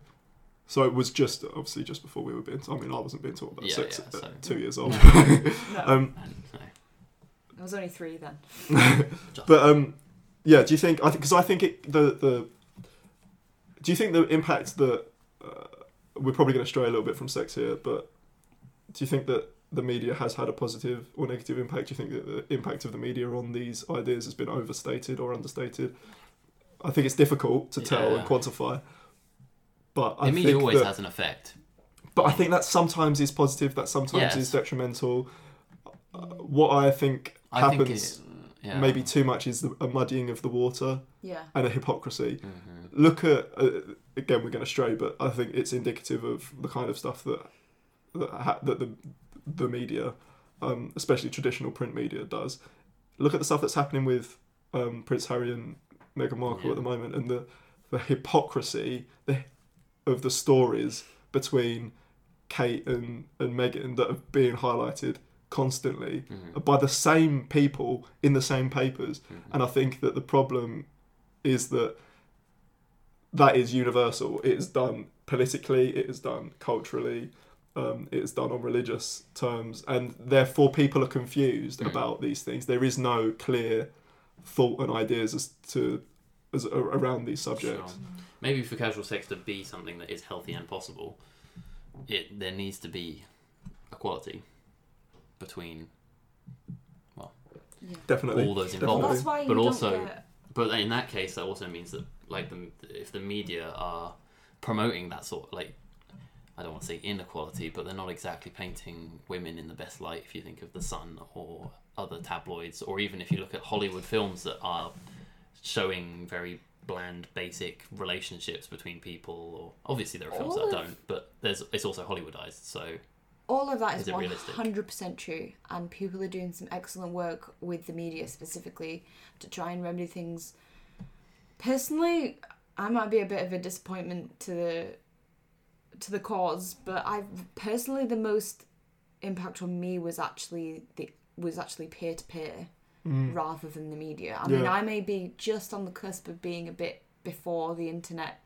So it was just obviously just before we were being. I mean, I wasn't being taught about Yeah, sex yeah, at so- two years old. No. No, um, no, I was only three then. But um, yeah. Do you think? I think because I think it the the. Do you think the impact that uh, we're probably going to stray a little bit from sex here, but do you think that the media has had a positive or negative impact? Do you think that the impact of the media on these ideas has been overstated or understated? I think it's difficult to tell and quantify. But I the media think always that, has an effect. but I think that sometimes is positive. That sometimes Yes. is detrimental. Uh, what I think I happens think it, yeah. maybe too much is the, a muddying of the water Yeah. and a hypocrisy. Mhm. Look at uh, again, we're going to stray, but I think it's indicative of the kind of stuff that that, ha- that the the media, um, especially traditional print media, does. Look at the stuff that's happening with um, Prince Harry and Meghan Markle Yeah. at the moment, and the the hypocrisy the, of the stories between Kate and and Meghan that are being highlighted constantly Mhm. by the same people in the same papers. Mhm. And I think that the problem is that that is universal. It is done politically, it is done culturally, um, it is done on religious terms, and therefore people are confused Mm. about these things. There is no clear thought and ideas as to as around these subjects. Sure. Maybe for casual sex to be something that is healthy and possible, it there needs to be equality between Yeah. Definitely. all those Definitely. involved. That's why you But don't also- get- But in that case, that also means that like the if the media are promoting that sort of, like I don't want to say inequality, but they're not exactly painting women in the best light. If you think of the Sun or other tabloids, or even if you look at Hollywood films that are showing very bland, basic relationships between people, or obviously there are films All that of- don't, but there's it's also Hollywoodized. So all of that is one hundred percent true, and people are doing some excellent work with the media specifically to try and remedy things. Personally, I might be a bit of a disappointment to the to the cause, but I personally the most impact on me was actually the was actually peer to peer Mm. rather than the media. I mean, I may be just on the cusp of being a bit before the internet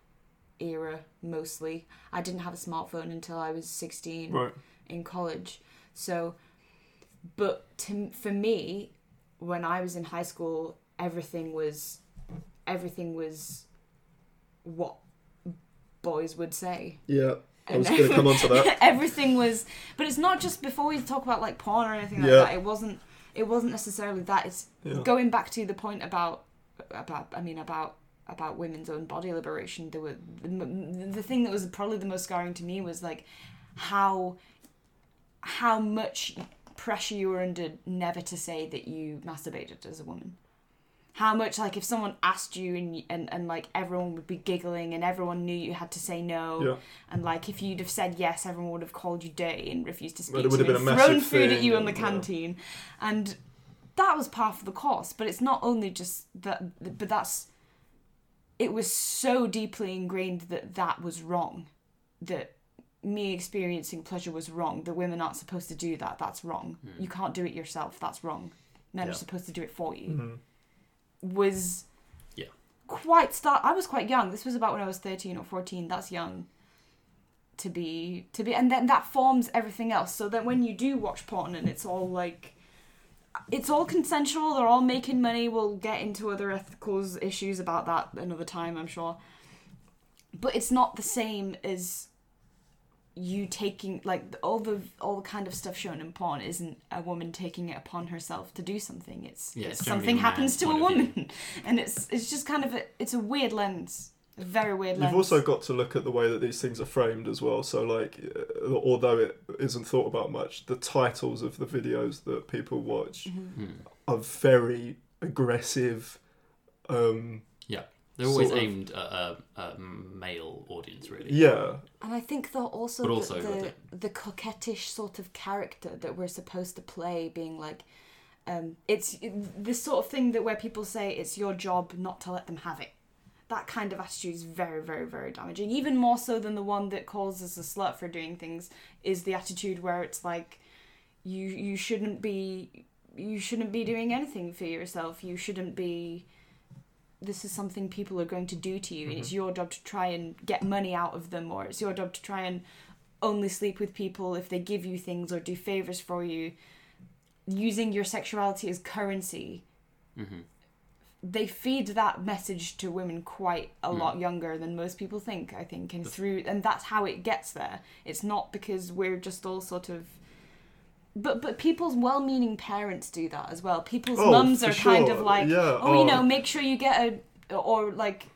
era mostly. I didn't have a smartphone until I was 16 Right. in college. So, but to, for me, when I was in high school, everything was, everything was what boys would say. Yeah. I was going to come on to that. everything was, but it's not just before we talk about like porn or anything like Yeah. that. It wasn't. It wasn't necessarily that. It's Yeah. going back to the point about about. I mean about about women's own body liberation. There were the, the thing that was probably the most scarring to me was like how how much pressure you were under never to say that you masturbated as a woman. How much like if someone asked you and and, and like everyone would be giggling and everyone knew you had to say no Yeah. and like if you'd have said yes everyone would have called you dirty and refused to speak Well, it would to have you been and a thrown food at you in the and, yeah. canteen and that was part of the course but it's not only just that but that's it was so deeply ingrained that that was wrong that me experiencing pleasure was wrong that women aren't supposed to do that that's wrong you can't do it yourself that's wrong men Yeah. are supposed to do it for you Mhm. Was Yeah. quite start I was quite young. This was about when I was 13 or 14. That's young to be to be and then that forms everything else. So that when you do watch porn and it's all like it's all consensual, they're all making money. We'll get into other ethical issues about that another time, I'm sure. But it's not the same as you taking like all the all the kind of stuff shown in porn isn't a woman taking it upon herself to do something. It's, Yeah, it's it's something happens to a point of view. woman, and it's it's just kind of a it's a weird lens, a very weird lens. You've also got to look at the way that these things are framed as well. So, like, uh, although it isn't thought about much, the titles of the videos that people watch Mhm. hmm. are very aggressive. Um, they're always Sort of- aimed at a, a male audience, really. yeah, And I think though also, But the, also the, got the coquettish sort of character that we're supposed to play, being like, um, it's this sort of thing that where people say it's your job not to let them have it. That kind of attitude is very, very, very damaging. Even more so than the one that calls us a slut for doing things is the attitude where it's like, you you shouldn't be you shouldn't be doing anything for yourself. You shouldn't be. This is something people are going to do to you, and it's your job to try and get money out of them, or it's your job to try and only sleep with people if they give you things or do favors for you. Using your sexuality as currency, hmm they feed that message to women quite a Hmm. lot younger than most people think. I think, and through and that's how it gets there. It's not because we're just all sort of. But but people's well-meaning parents do that as well. People's Oh, mums for are kind of like, Yeah, oh, you oh. know, make sure you get a or like.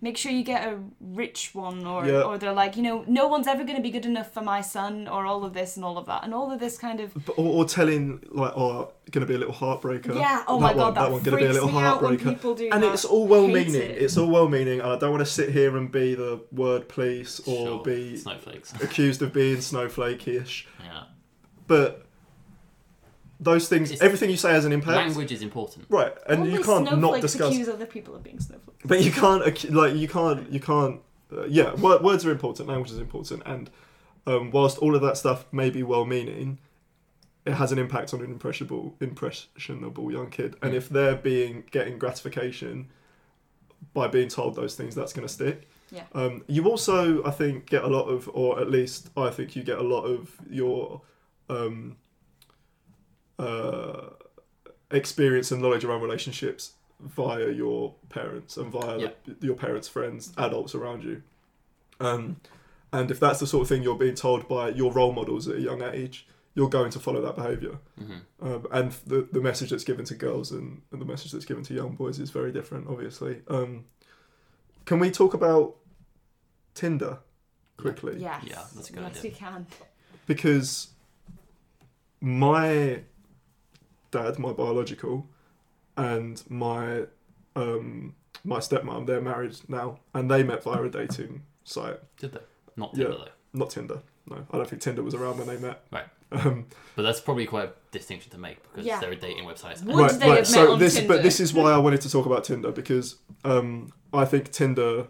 Make sure you get a rich one, or Yeah. or they're like, you know, no one's ever going to be good enough for my son, or all of this and all of that, and all of this kind of But- or, or telling like, oh, going to be a little heartbreaker. yeah. Oh that my one, god, that, that one going to be a little me out when heartbreaker. And that. it's all well meaning it. It's all well meaning, and I don't want to sit here and be the word police or Sure. be Snowflakes. accused of being snowflake-ish. yeah. But those things, It's- everything you say has an impact, Language is important. right? And Only you can't not snowflakes discuss. accuse other people of being snowflakes. But you can't accu- like you can't you can't. Uh, yeah, wo- words are important. Language is important, and um, whilst all of that stuff may be well-meaning, it has an impact on an impressionable impressionable young kid and Mm. if they're being getting gratification by being told those things that's going to stick Yeah. um, you also i think get a lot of or at least i think you get a lot of your um, uh, experience and knowledge around relationships via your parents and via Yeah. your parents friends adults around you um, and if that's the sort of thing you're being told by your role models at a young age you're going to follow that behavior hmm um, and the, the message that's given to girls and, and the message that's given to young boys is very different obviously um, can we talk about tinder quickly Yes. Yeah, that's a good yes, idea. you can. because my dad my biological and my um, my stepmom they're married now and they met via a dating site Did they? Not Yeah. Tinder though. not tinder no i don't think tinder was around when they met Right. um, But that's probably quite a distinction to make because Yeah. there are dating websites. Would right, they right. have so met on this, Tinder? but this is why I wanted to talk about Tinder because um, I think Tinder,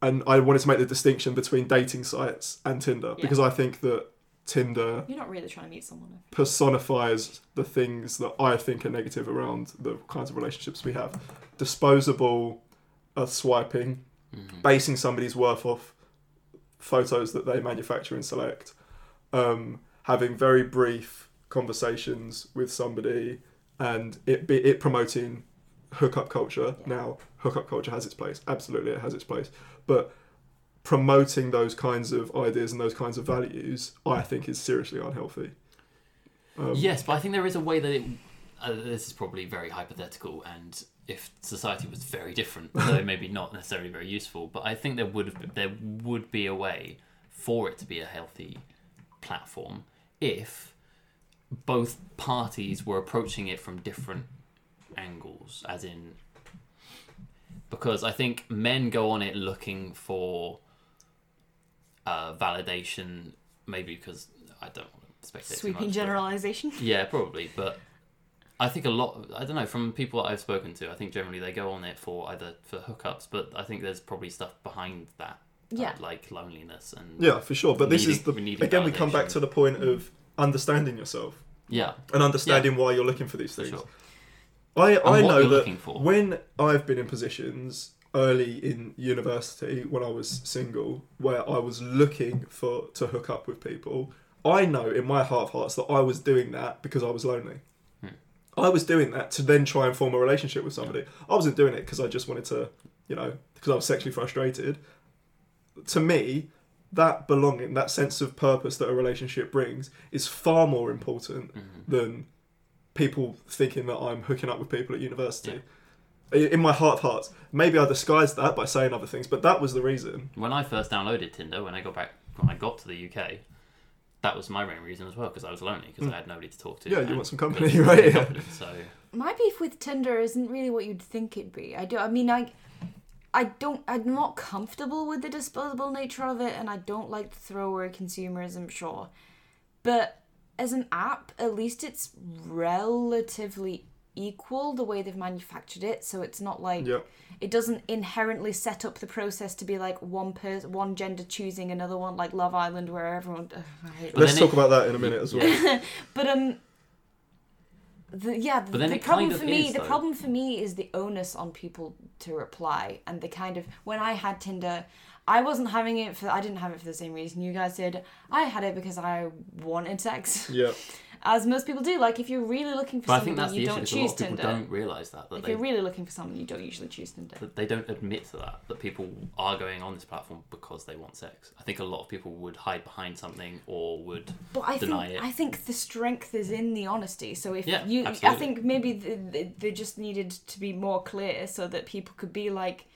and I wanted to make the distinction between dating sites and Tinder Yeah. because I think that Tinder You're not really trying to meet someone. personifies the things that I think are negative around the kinds of relationships we have. Disposable, uh, swiping, Mhm. basing somebody's worth off photos that they manufacture and select, um, having very brief conversations with somebody, and it be it promoting hookup culture. Yeah. Now, hookup culture has its place. Absolutely, it has its place, but promoting those kinds of ideas and those kinds of values, I think, is seriously unhealthy. Um, yes, but I think there is a way that it. Uh, this is probably very hypothetical, and if society was very different, so maybe not necessarily very useful. But I think there would have, there would be a way for it to be a healthy platform if both parties were approaching it from different angles, as in because I think men go on it looking for uh, validation, maybe because I don't want to speculate. too Sweeping much, but- generalization. yeah, probably, but I think a lot. I don't know from people I've spoken to. I think generally they go on it for either for hookups, but I think there's probably stuff behind that, uh, Yeah. like loneliness and Yeah, for sure. But this is the needing again we come back to the point of understanding yourself yeah, and understanding why you're looking for these for things. sure. I I know that for. when I've been in positions early in university when I was single where I was looking for to hook up with people, I know in my heart of hearts that I was doing that because I was lonely. Hmm. I was doing that to then try and form a relationship with somebody. I wasn't doing it because I just wanted to, you know, because I was sexually frustrated. To me, that belonging, that sense of purpose that a relationship brings, is far more important Mhm. than people thinking that I'm hooking up with people at university. I- In my heart of hearts, maybe I disguised that by saying other things, but that was the reason. When I first downloaded Tinder, when I got back, when I got to the UK, that was my main reason as well because I was lonely because Mm. I had nobody to talk to. Yeah, you want some company, right? get Yeah. So My beef with Tinder isn't really what you'd think it'd be. I do. I mean, I, I don't. I'm not comfortable with the disposable nature of it, and I don't like the throwaway consumerism. Sure, but as an app, at least it's relatively equal the way they've manufactured it. So it's not like Yeah. it doesn't inherently set up the process to be like one person, one gender choosing another one, like Love Island, where everyone. Ugh, I hate But Let's talk it- about that in a minute as well. but um, the yeah, the, But then the problem kind of for me, is, the though. problem for me is the onus on people to reply and the kind of when I had Tinder, I wasn't having it for I didn't have it for the same reason you guys did. I had it because I wanted sex, yeah. as most people do. Like if you're really looking for but that's you issue. don't is a lot choose of people Tinder. don't realise that that If they you're really looking for something, you don't usually choose Tinder. they don't admit to that that people are going on this platform because they want sex. I think a lot of people would hide behind something or would But I deny think it. I think the strength is in the honesty. So if Yeah, you, I think maybe th th they just needed to be more clear so that people could be like,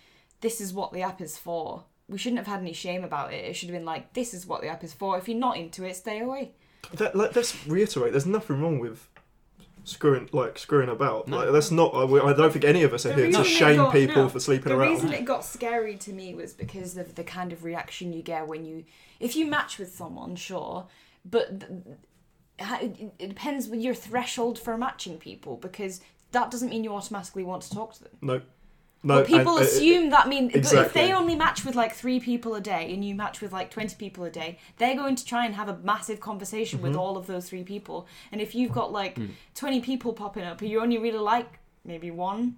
"This is what the app is for." We shouldn't have had any shame about it. It should have been like, "This is what the app is for. If you're not into it, stay away." That, like, let's reiterate. There's nothing wrong with screwing, like screwing about. No. Like, that's not. I, I don't think any of us are The here to shame got- people no, for sleeping The around. The reason it got scary to me was because of the kind of reaction you get when you, if you match with someone, sure, but th- it it depends with your threshold for matching people because that doesn't mean you automatically want to talk to them. No. No, But people and- uh, assume that mean but if they only match with like three people a day and you match with like 20 people a day, they're going to try and have a massive conversation with Mm-hmm. all of those three people. And if you've got like Mm. 20 people popping up, and you only really like maybe one,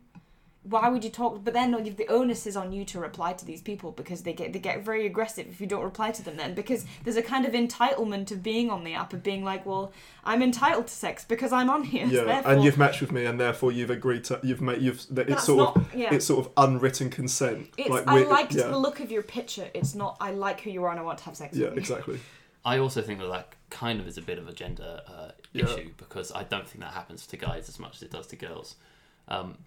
why would you talk? But then the onus is on you to reply to these people because they get they get very aggressive if you don't reply to them. Then because there's a kind of entitlement of being on the app of being like, well, I'm entitled to sex because I'm on here. yeah, therefore, and you've matched with me, and therefore you've agreed to. You've made. You've. It's That's sort not- of. yeah. It's sort of unwritten consent. It's, like I liked yeah, the look of your picture. It's not I like who you are and I want to have sex Yeah, with you. exactly. I also think that that kind of is a bit of a gender uh, Yeah. issue because I don't think that happens to guys as much as it does to girls. Um,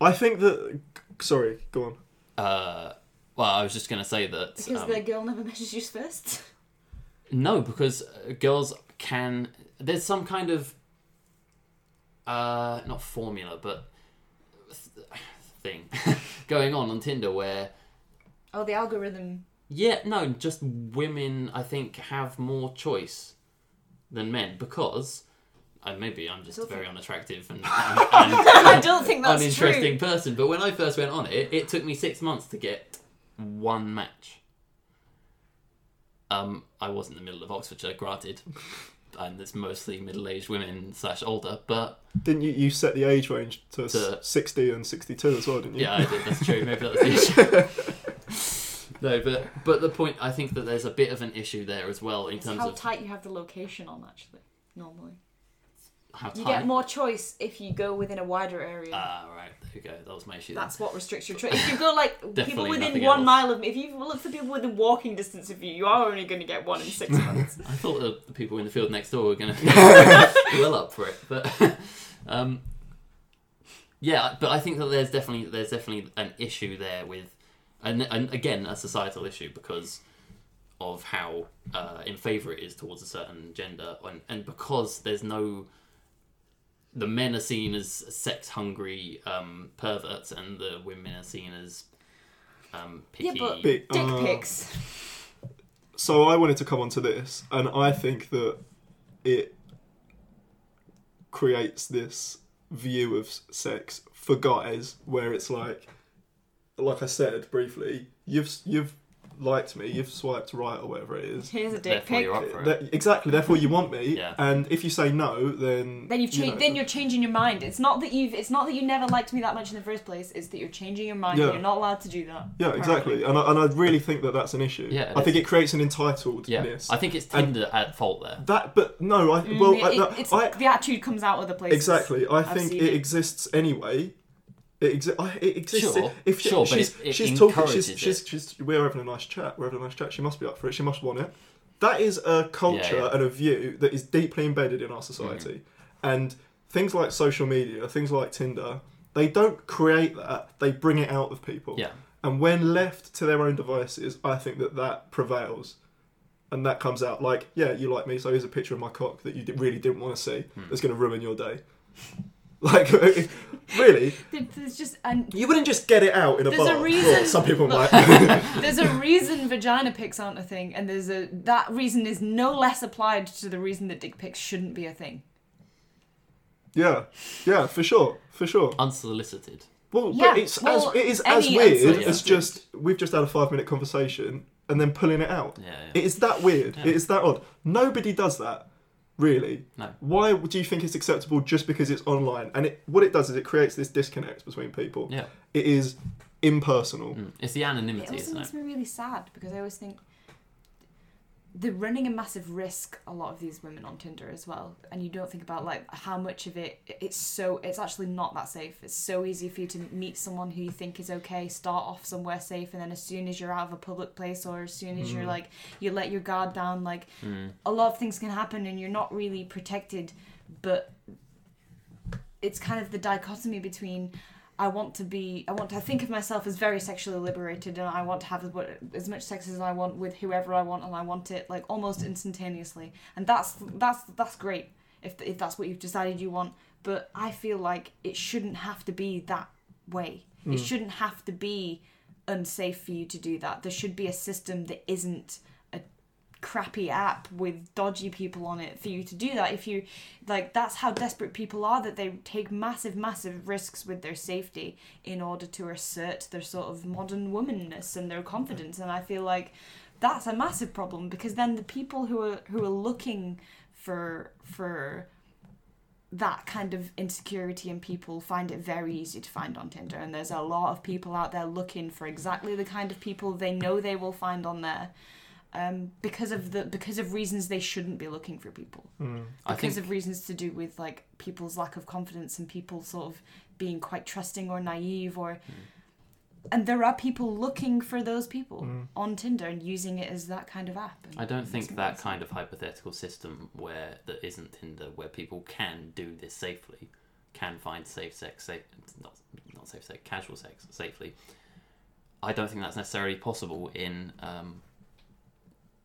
I think that. Sorry, go on. uh, well, I was just going to say that Because um, the girl never measures you first. no, because uh, girls can. There's some kind of uh, not formula, but th- thing going on on Tinder where Oh, the algorithm. Yeah, no, just women, I think, have more choice than men because, and maybe I'm just a very think- unattractive and, and, I don't think that's uninteresting true. person, but when I first went on it, it took me six months to get one match. Um, I was in the middle of Oxfordshire, granted, and it's mostly middle-aged women slash older, but Didn't you? You set the age range to, To- sixty and sixty-two as well, didn't you? Yeah, I did. That's true. Maybe that's the issue. no, but but the point I think that there's a bit of an issue there as well in It's terms how of how tight you have the location on, actually, normally. You get more choice if you go within a wider area. Ah, right. There you go. That was my issue. then. That's what restricts your choice. If you go like people Definitely within nothing one else. mile of me, if you look for people within walking distance of you, you are only going to get one in six months. I thought the, the people in the field next door were going to be well up for it, but um, yeah. But I think that there's definitely there's definitely an issue there with, and, and again a societal issue because of how uh, in favour it is towards a certain gender, and, and because there's no. The men are seen as sex hungry um, perverts, and the women are seen as um, Yeah, picky. but- Bit- Dick uh, pics. So I wanted to come on to this, and I think that it creates this view of sex for guys where it's like, like I said briefly, you've you've liked me, you've swiped right or whatever it is. Here's a dick Therefore, pic. you're up for it. That- exactly. Therefore, you want me, Yeah. and if you say no, then Then you've you changed. know, Then you're changing your mind. It's not that you've. It's not that you never liked me that much in the first place. It's that you're changing your mind. Yeah. and You're not allowed to do that. yeah, exactly. And I, and I really think that that's an issue. Yeah, it I think is. it creates an entitledness. yeah, I think it's And- Tinder at fault there. That, but no, I Mm, well, it- I, it- no, it's, I, the attitude comes out other places. Exactly. I I've think seen it, it. exists anyway. It, exi- it exists. Sure, if she, sure, but she's, it- it she's talking, she's, she's, she's, we're having a nice chat. We're having a nice chat. She must be up for it. She must want it. That is a culture Yeah, yeah. and a view that is deeply embedded in our society. And things like social media, things like Tinder, they don't create that. They bring it out of people. Yeah. And when left to their own devices, I think that that prevails. And that comes out like, yeah, you like me, so here's a picture of my cock that you really didn't want to see. Hmm. That's going to ruin your day. Like, really, There's just and you wouldn't just get it out in a There's a bar. reason- Well, some people might. there's a reason vagina pics aren't a thing, and there's a that reason is no less applied to the reason that dick pics shouldn't be a thing. yeah, yeah, for sure, for sure. Unsolicited. Well, Yeah, but it's well, as it is as weird unsolicited- as just we've just had a five minute conversation and then pulling it out. Yeah, yeah. It is that weird. Yeah. It is that odd. Nobody does that, really. No. Why do you think it's acceptable just because it's online? And it, what it does is it creates this disconnect between people. Yeah. It is impersonal. Mm. It's the It anonymity, also isn't makes it? me really sad because I always think they're running a massive risk. A lot of these women on Tinder as well, and you don't think about like how much of it. It's so. It's actually not that safe. It's so easy for you to meet someone who you think is okay, start off somewhere safe, and then as soon as you're out of a public place or as soon as you're like you let your guard down, like Mm. a lot of things can happen, and you're not really protected. But it's kind of the dichotomy between I want to be I want to think of myself as very sexually liberated and I want to have as, as much sex as I want with whoever I want and I want it like almost instantaneously. And that's that's that's great if if that's what you've decided you want but I feel like it shouldn't have to be that way. It hmm. shouldn't have to be unsafe for you to do that. There should be a system that isn't crappy app with dodgy people on it for you to do that if you like that's how desperate people are that they take massive massive risks with their safety in order to assert their sort of modern womanness and their confidence. And i feel like that's a massive problem because then the people who are who are looking for for that kind of insecurity in people find it very easy to find on Tinder. And there's a lot of people out there looking for exactly the kind of people they know they will find on there um, because of the because of reasons they shouldn't be looking for people Mm. Because think of reasons to do with like people's lack of confidence and people sort of being quite trusting or naive or and there are people looking for those people Mm. on Tinder and using it as that kind of app I don't think that amazing. kind of hypothetical system where that isn't Tinder, where people can do this safely, can find safe sex, safe not not safe sex, casual sex safely. I don't think that's necessarily possible in um,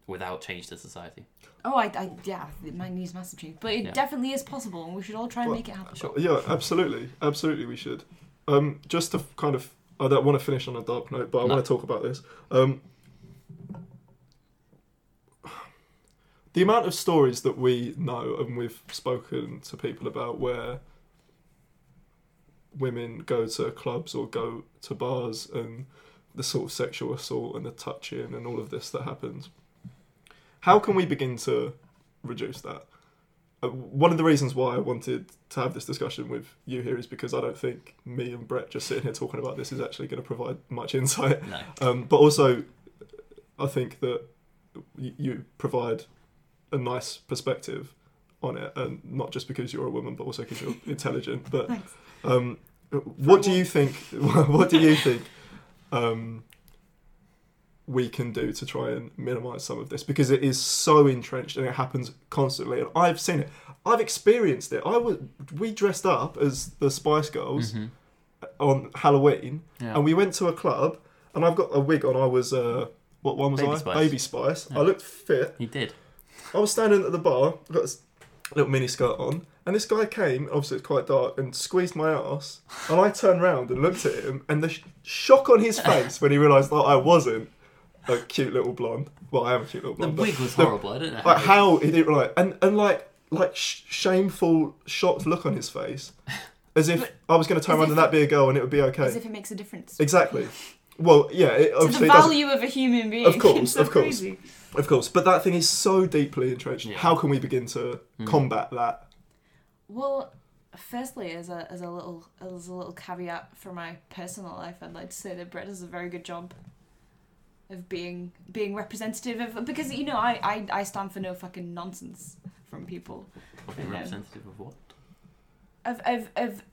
without change to society. Oh, I, I yeah, it might need massive change, but it Yeah. definitely is possible, and we should all try and Well, make it happen. Sure. Yeah, absolutely, absolutely, we should. Um, just to kind of, I don't want to finish on a dark note, but I No. want to talk about this. Um, the amount of stories that we know and we've spoken to people about where women go to clubs or go to bars and the sort of sexual assault and the touching and all of this that happens. How can we begin to reduce that? Uh, one of the reasons why I wanted to have this discussion with you here is because I don't think me and Brett just sitting here talking about this is actually going to provide much insight. No, Um, but also, I think that you provide a nice perspective on it, and not just because you're a woman, but also because you're intelligent. But um, what do you think? What do you think um, we can do to try and minimise some of this? Because it is so entrenched and it happens constantly, and I've seen it. I've experienced it. I was we dressed up as the Spice Girls Mhm. on Halloween, yeah. and we went to a club, and I've got a wig on. I was uh, what one was Baby I? Spice. Baby Spice. Yeah. I looked fit. he did. I was standing at the bar, got this little mini skirt on, and this guy came. Obviously, it's quite dark, and squeezed my ass. And I turned round and looked at him, and the sh- shock on his face when he realised that I wasn't a cute little blonde. Well, I am a cute little The blonde. but wig was the- horrible. I don't know. like how he didn't like, and and like like sh- shameful, shocked look on his face, as if But- I was going to turn around if and that be a girl, and it would be okay. As if it makes a difference. Exactly. Well, yeah, it to obviously the doesn't. value of a human being. Of course, so of course. crazy. Of course, but that thing is so deeply entrenched. Yeah. How can we begin to Mm. combat that? Well, firstly, as a as a little as a little caveat for my personal life, I'd like to say that Brett does a very good job of being being representative of because you know I I, I stand for no fucking nonsense from people Probably No. representative of what? of of of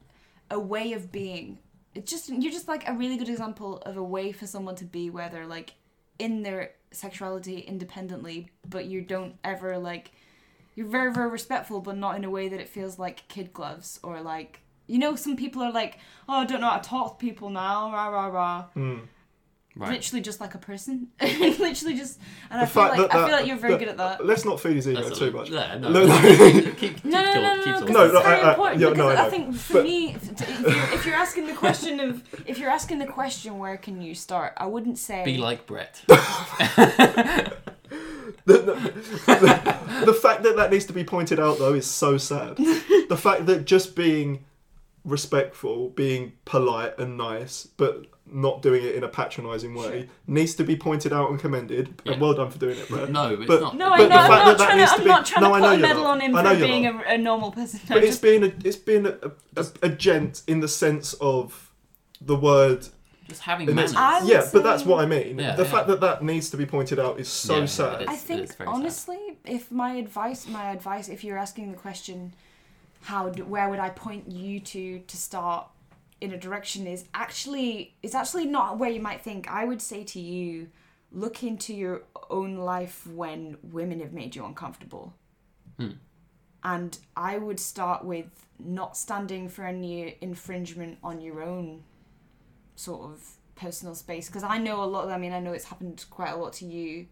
a way of being. It's just you're just like a really good example of a way for someone to be where they're like in their sexuality independently, but you don't ever like you're very very respectful, but not in a way that it feels like kid gloves or like you know some people are like oh I don't know how to talk to people now rah rah rah. Mm. Right. Literally just like a person, literally just, and I feel like that I feel like you're very that- good at that. Let's not feed his ego That's too little- much. Yeah, no, No, no. keep, keep, No, no, keep no, no, no, because talking. No, it's no, very I- I- important. yeah, because no, I I, know. think for But- me, if, if, you're, if you're asking the question of, if you're asking the question, where can you start? I wouldn't say. Be like Brett. The, the, the, the fact that that needs to be pointed out though is so sad. the fact that just being respectful, being polite and nice, but not doing it in a patronising way, needs to be pointed out and commended. Yeah. And well done for doing it, Brett. No, it's But- not. no, I know. I'm not that that trying to. I'm be- not trying No, to put know a you're medal not. on him for being a, a normal person. I But it's just- being a, it's being a, a, a gent in the sense of the word. Just having manners. I would yeah, but that's what I mean. Yeah, the yeah. fact that that needs to be pointed out is so Yeah, sad. is. I think very sad. honestly, if my advice, my advice, if you're asking the question, how do, where would I point you to to start in a direction is actually is actually not where you might think. I would say to you, look into your own life when women have made you uncomfortable. Hmm. And I would start with not standing for any infringement on your own sort of personal space because I know a lot. Of, I mean, I know it's happened quite a lot to you.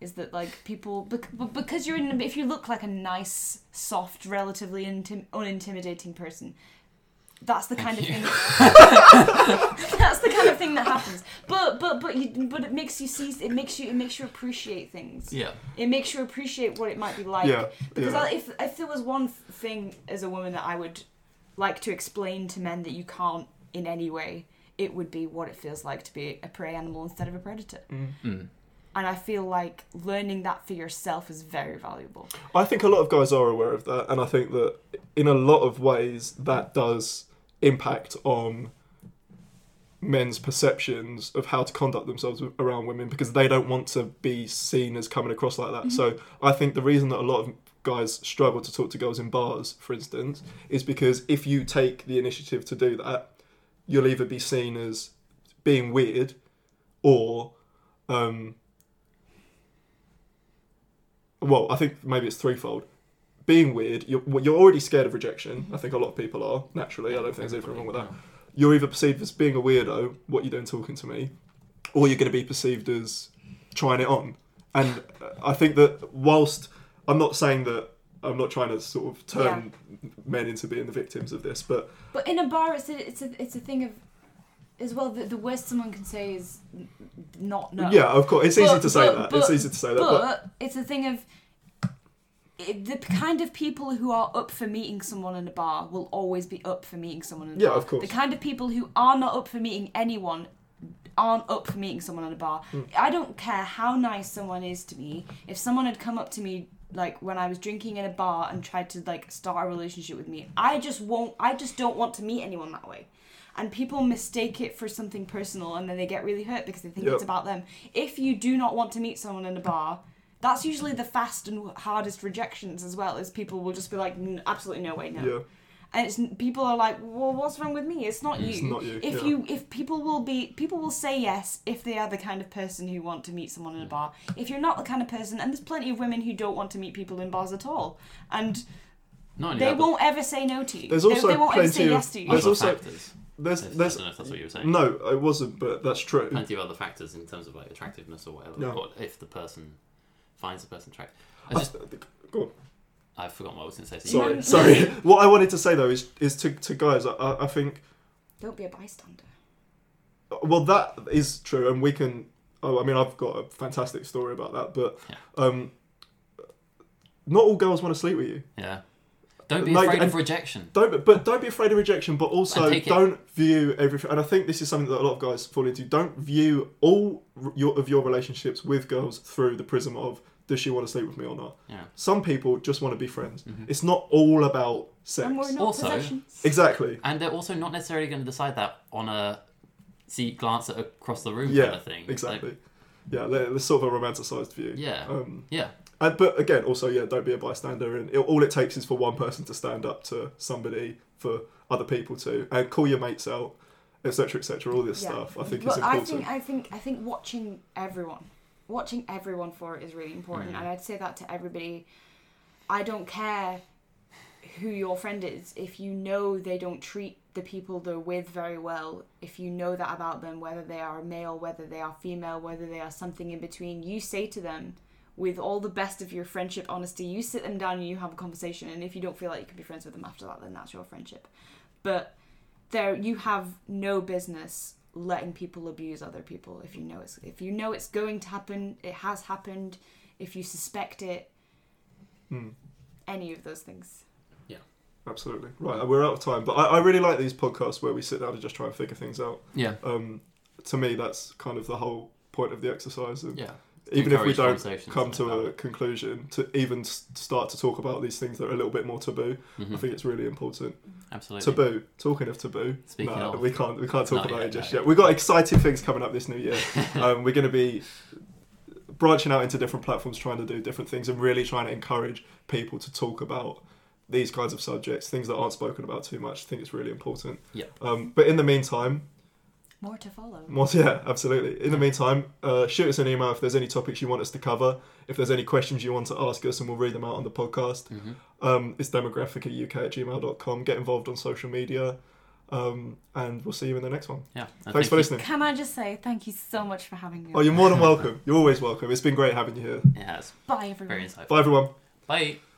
Is that like people but because you're in if you look like a nice, soft, relatively intim- unintimidating person, that's the Thank kind you. of thing. that's the kind of thing that happens. But but but you but it makes you see. It makes you it makes you appreciate things. Yeah. It makes you appreciate what it might be like. yeah, Because yeah. I, if if there was one thing as a woman that I would like to explain to men that you can't in any way, it would be what it feels like to be a prey animal instead of a predator. Mm. Mm. And I feel like learning that for yourself is very valuable. I think a lot of guys are aware of that, and I think that in a lot of ways that does impact on men's perceptions of how to conduct themselves around women because they don't want to be seen as coming across like that. So I think the reason that a lot of guys struggle to talk to girls in bars, for instance, is because if you take the initiative to do that, you'll either be seen as being weird or um well, I think maybe it's threefold. Being weird, you're, you're already scared of rejection. I think a lot of people are, naturally. I don't think there's anything wrong with that. You're either perceived as being a weirdo, what you're doing talking to me, or you're going to be perceived as trying it on. And I think that whilst I'm not saying that I'm not trying to sort of turn men into being the victims of this, but But in a bar, it's a it's a it's a thing of as well. The, the worst someone can say is not no. yeah, of course, it's easy But- to say but- that. it's easy to say that, but, But it's a thing of the kind of people who are up for meeting someone in a bar will always be up for meeting someone in a Yeah, bar. of course. The kind of people who are not up for meeting anyone aren't up for meeting someone in a bar. Hmm. I don't care how nice someone is to me. If someone had come up to me like when I was drinking in a bar and tried to like start a relationship with me, I just won't I just don't want to meet anyone that way. And people mistake it for something personal and then they get really hurt because they think Yep. it's about them. If you do not want to meet someone in a bar, that's usually the fast and hardest rejections as well. Is people will just be like, "N- absolutely no way, no. yeah, And it's people are like, well, what's wrong with me? It's not you. It's not you, If yeah. you, if people will be, people will say yes if they are the kind of person who want to meet someone in a mm. bar. If you're not the kind of person, and there's plenty of women who don't want to meet people in bars at all, and Not they that, won't ever say no to you. There's They- also they, won't ever plenty say of- yes to you. there's also- factors. there's there's I don't know if that's what you were saying. no, it wasn't, but that's true. Plenty of other factors in terms of like attractiveness or whatever. Yeah. Or if the person finds the person attractive. I I- just go on. I've forgotten what I was going to say. So Sorry, sorry. what I wanted to say though is is to, to guys. I- I, I think Don't be a bystander. well that is true, and we can. Oh, I mean, I've got a fantastic story about that, but Yeah. um, not all girls want to sleep with you. yeah. Don't be Like, afraid and- of rejection. Don't, but don't be afraid of rejection. But also, And take it- don't view everything. And I think this is something that a lot of guys fall into. Don't view all your, of your relationships with girls through the prism of does she want to sleep with me or not. Yeah. Some people just want to be friends. Mhm. It's not all about sex. And we're not Also- possessions. Exactly. And they're also not necessarily going to decide that on a see glance at across the room Yeah, kind of thing. Like, Exactly. yeah, they're, they're sort of a romanticized view. yeah. Um, yeah. And, but again, also, yeah, don't be a bystander. And it, all it takes is for one person to stand up to somebody, for other people to, and call your mates out, etc., etc. All this Yeah. stuff, I think but is I think I think I think watching everyone, watching everyone for it is really important, Mm. and I'd say that to everybody. I don't care who your friend is if you know they don't treat the people they're with very well. If you know that about them, whether they are male, whether they are female, whether they are something in between, you say to them. With all the best of your friendship honesty, you sit them down and you have a conversation. And if you don't feel like you can be friends with them after that, then that's your friendship. But there you have no business letting people abuse other people if you know it's if you know it's going to happen it has happened if you suspect it Hmm. any of those things Yeah, Absolutely. Right, we're out of time. But I, I really like these podcasts where we sit down and just try and figure things out. Yeah. Um, to me, that's kind of the whole point of the exercise. And Yeah. Even if we don't come like to a conclusion, to even start to talk about these things that are a little bit more taboo, Mhm. I think it's really important. Absolutely. Taboo. Talking of taboo, Speaking no, of. we can't we can't talk about yet, it just no. yet. We've got exciting things coming up this new year. um, we're going to be branching out into different platforms, trying to do different things, and really trying to encourage people to talk about these kinds of subjects, things that aren't spoken about too much. I think it's really important. Yep. Um, but in the meantime, more to follow more, yeah, absolutely. In the meantime, uh, shoot us an email if there's any topics you want us to cover. If there's any questions you want to ask us, and we'll read them out on the podcast. Mhm. Um, it's demographicauk at gmail.com. Get involved on social media. Um, and we'll see you in the next one. Yeah. Thanks thank for you- listening. can i just say thank you so much for having me Oh, you're more than welcome. You're always welcome. It's been great having you here. It has. bye everyone Very insightful. Bye, everyone. Bye.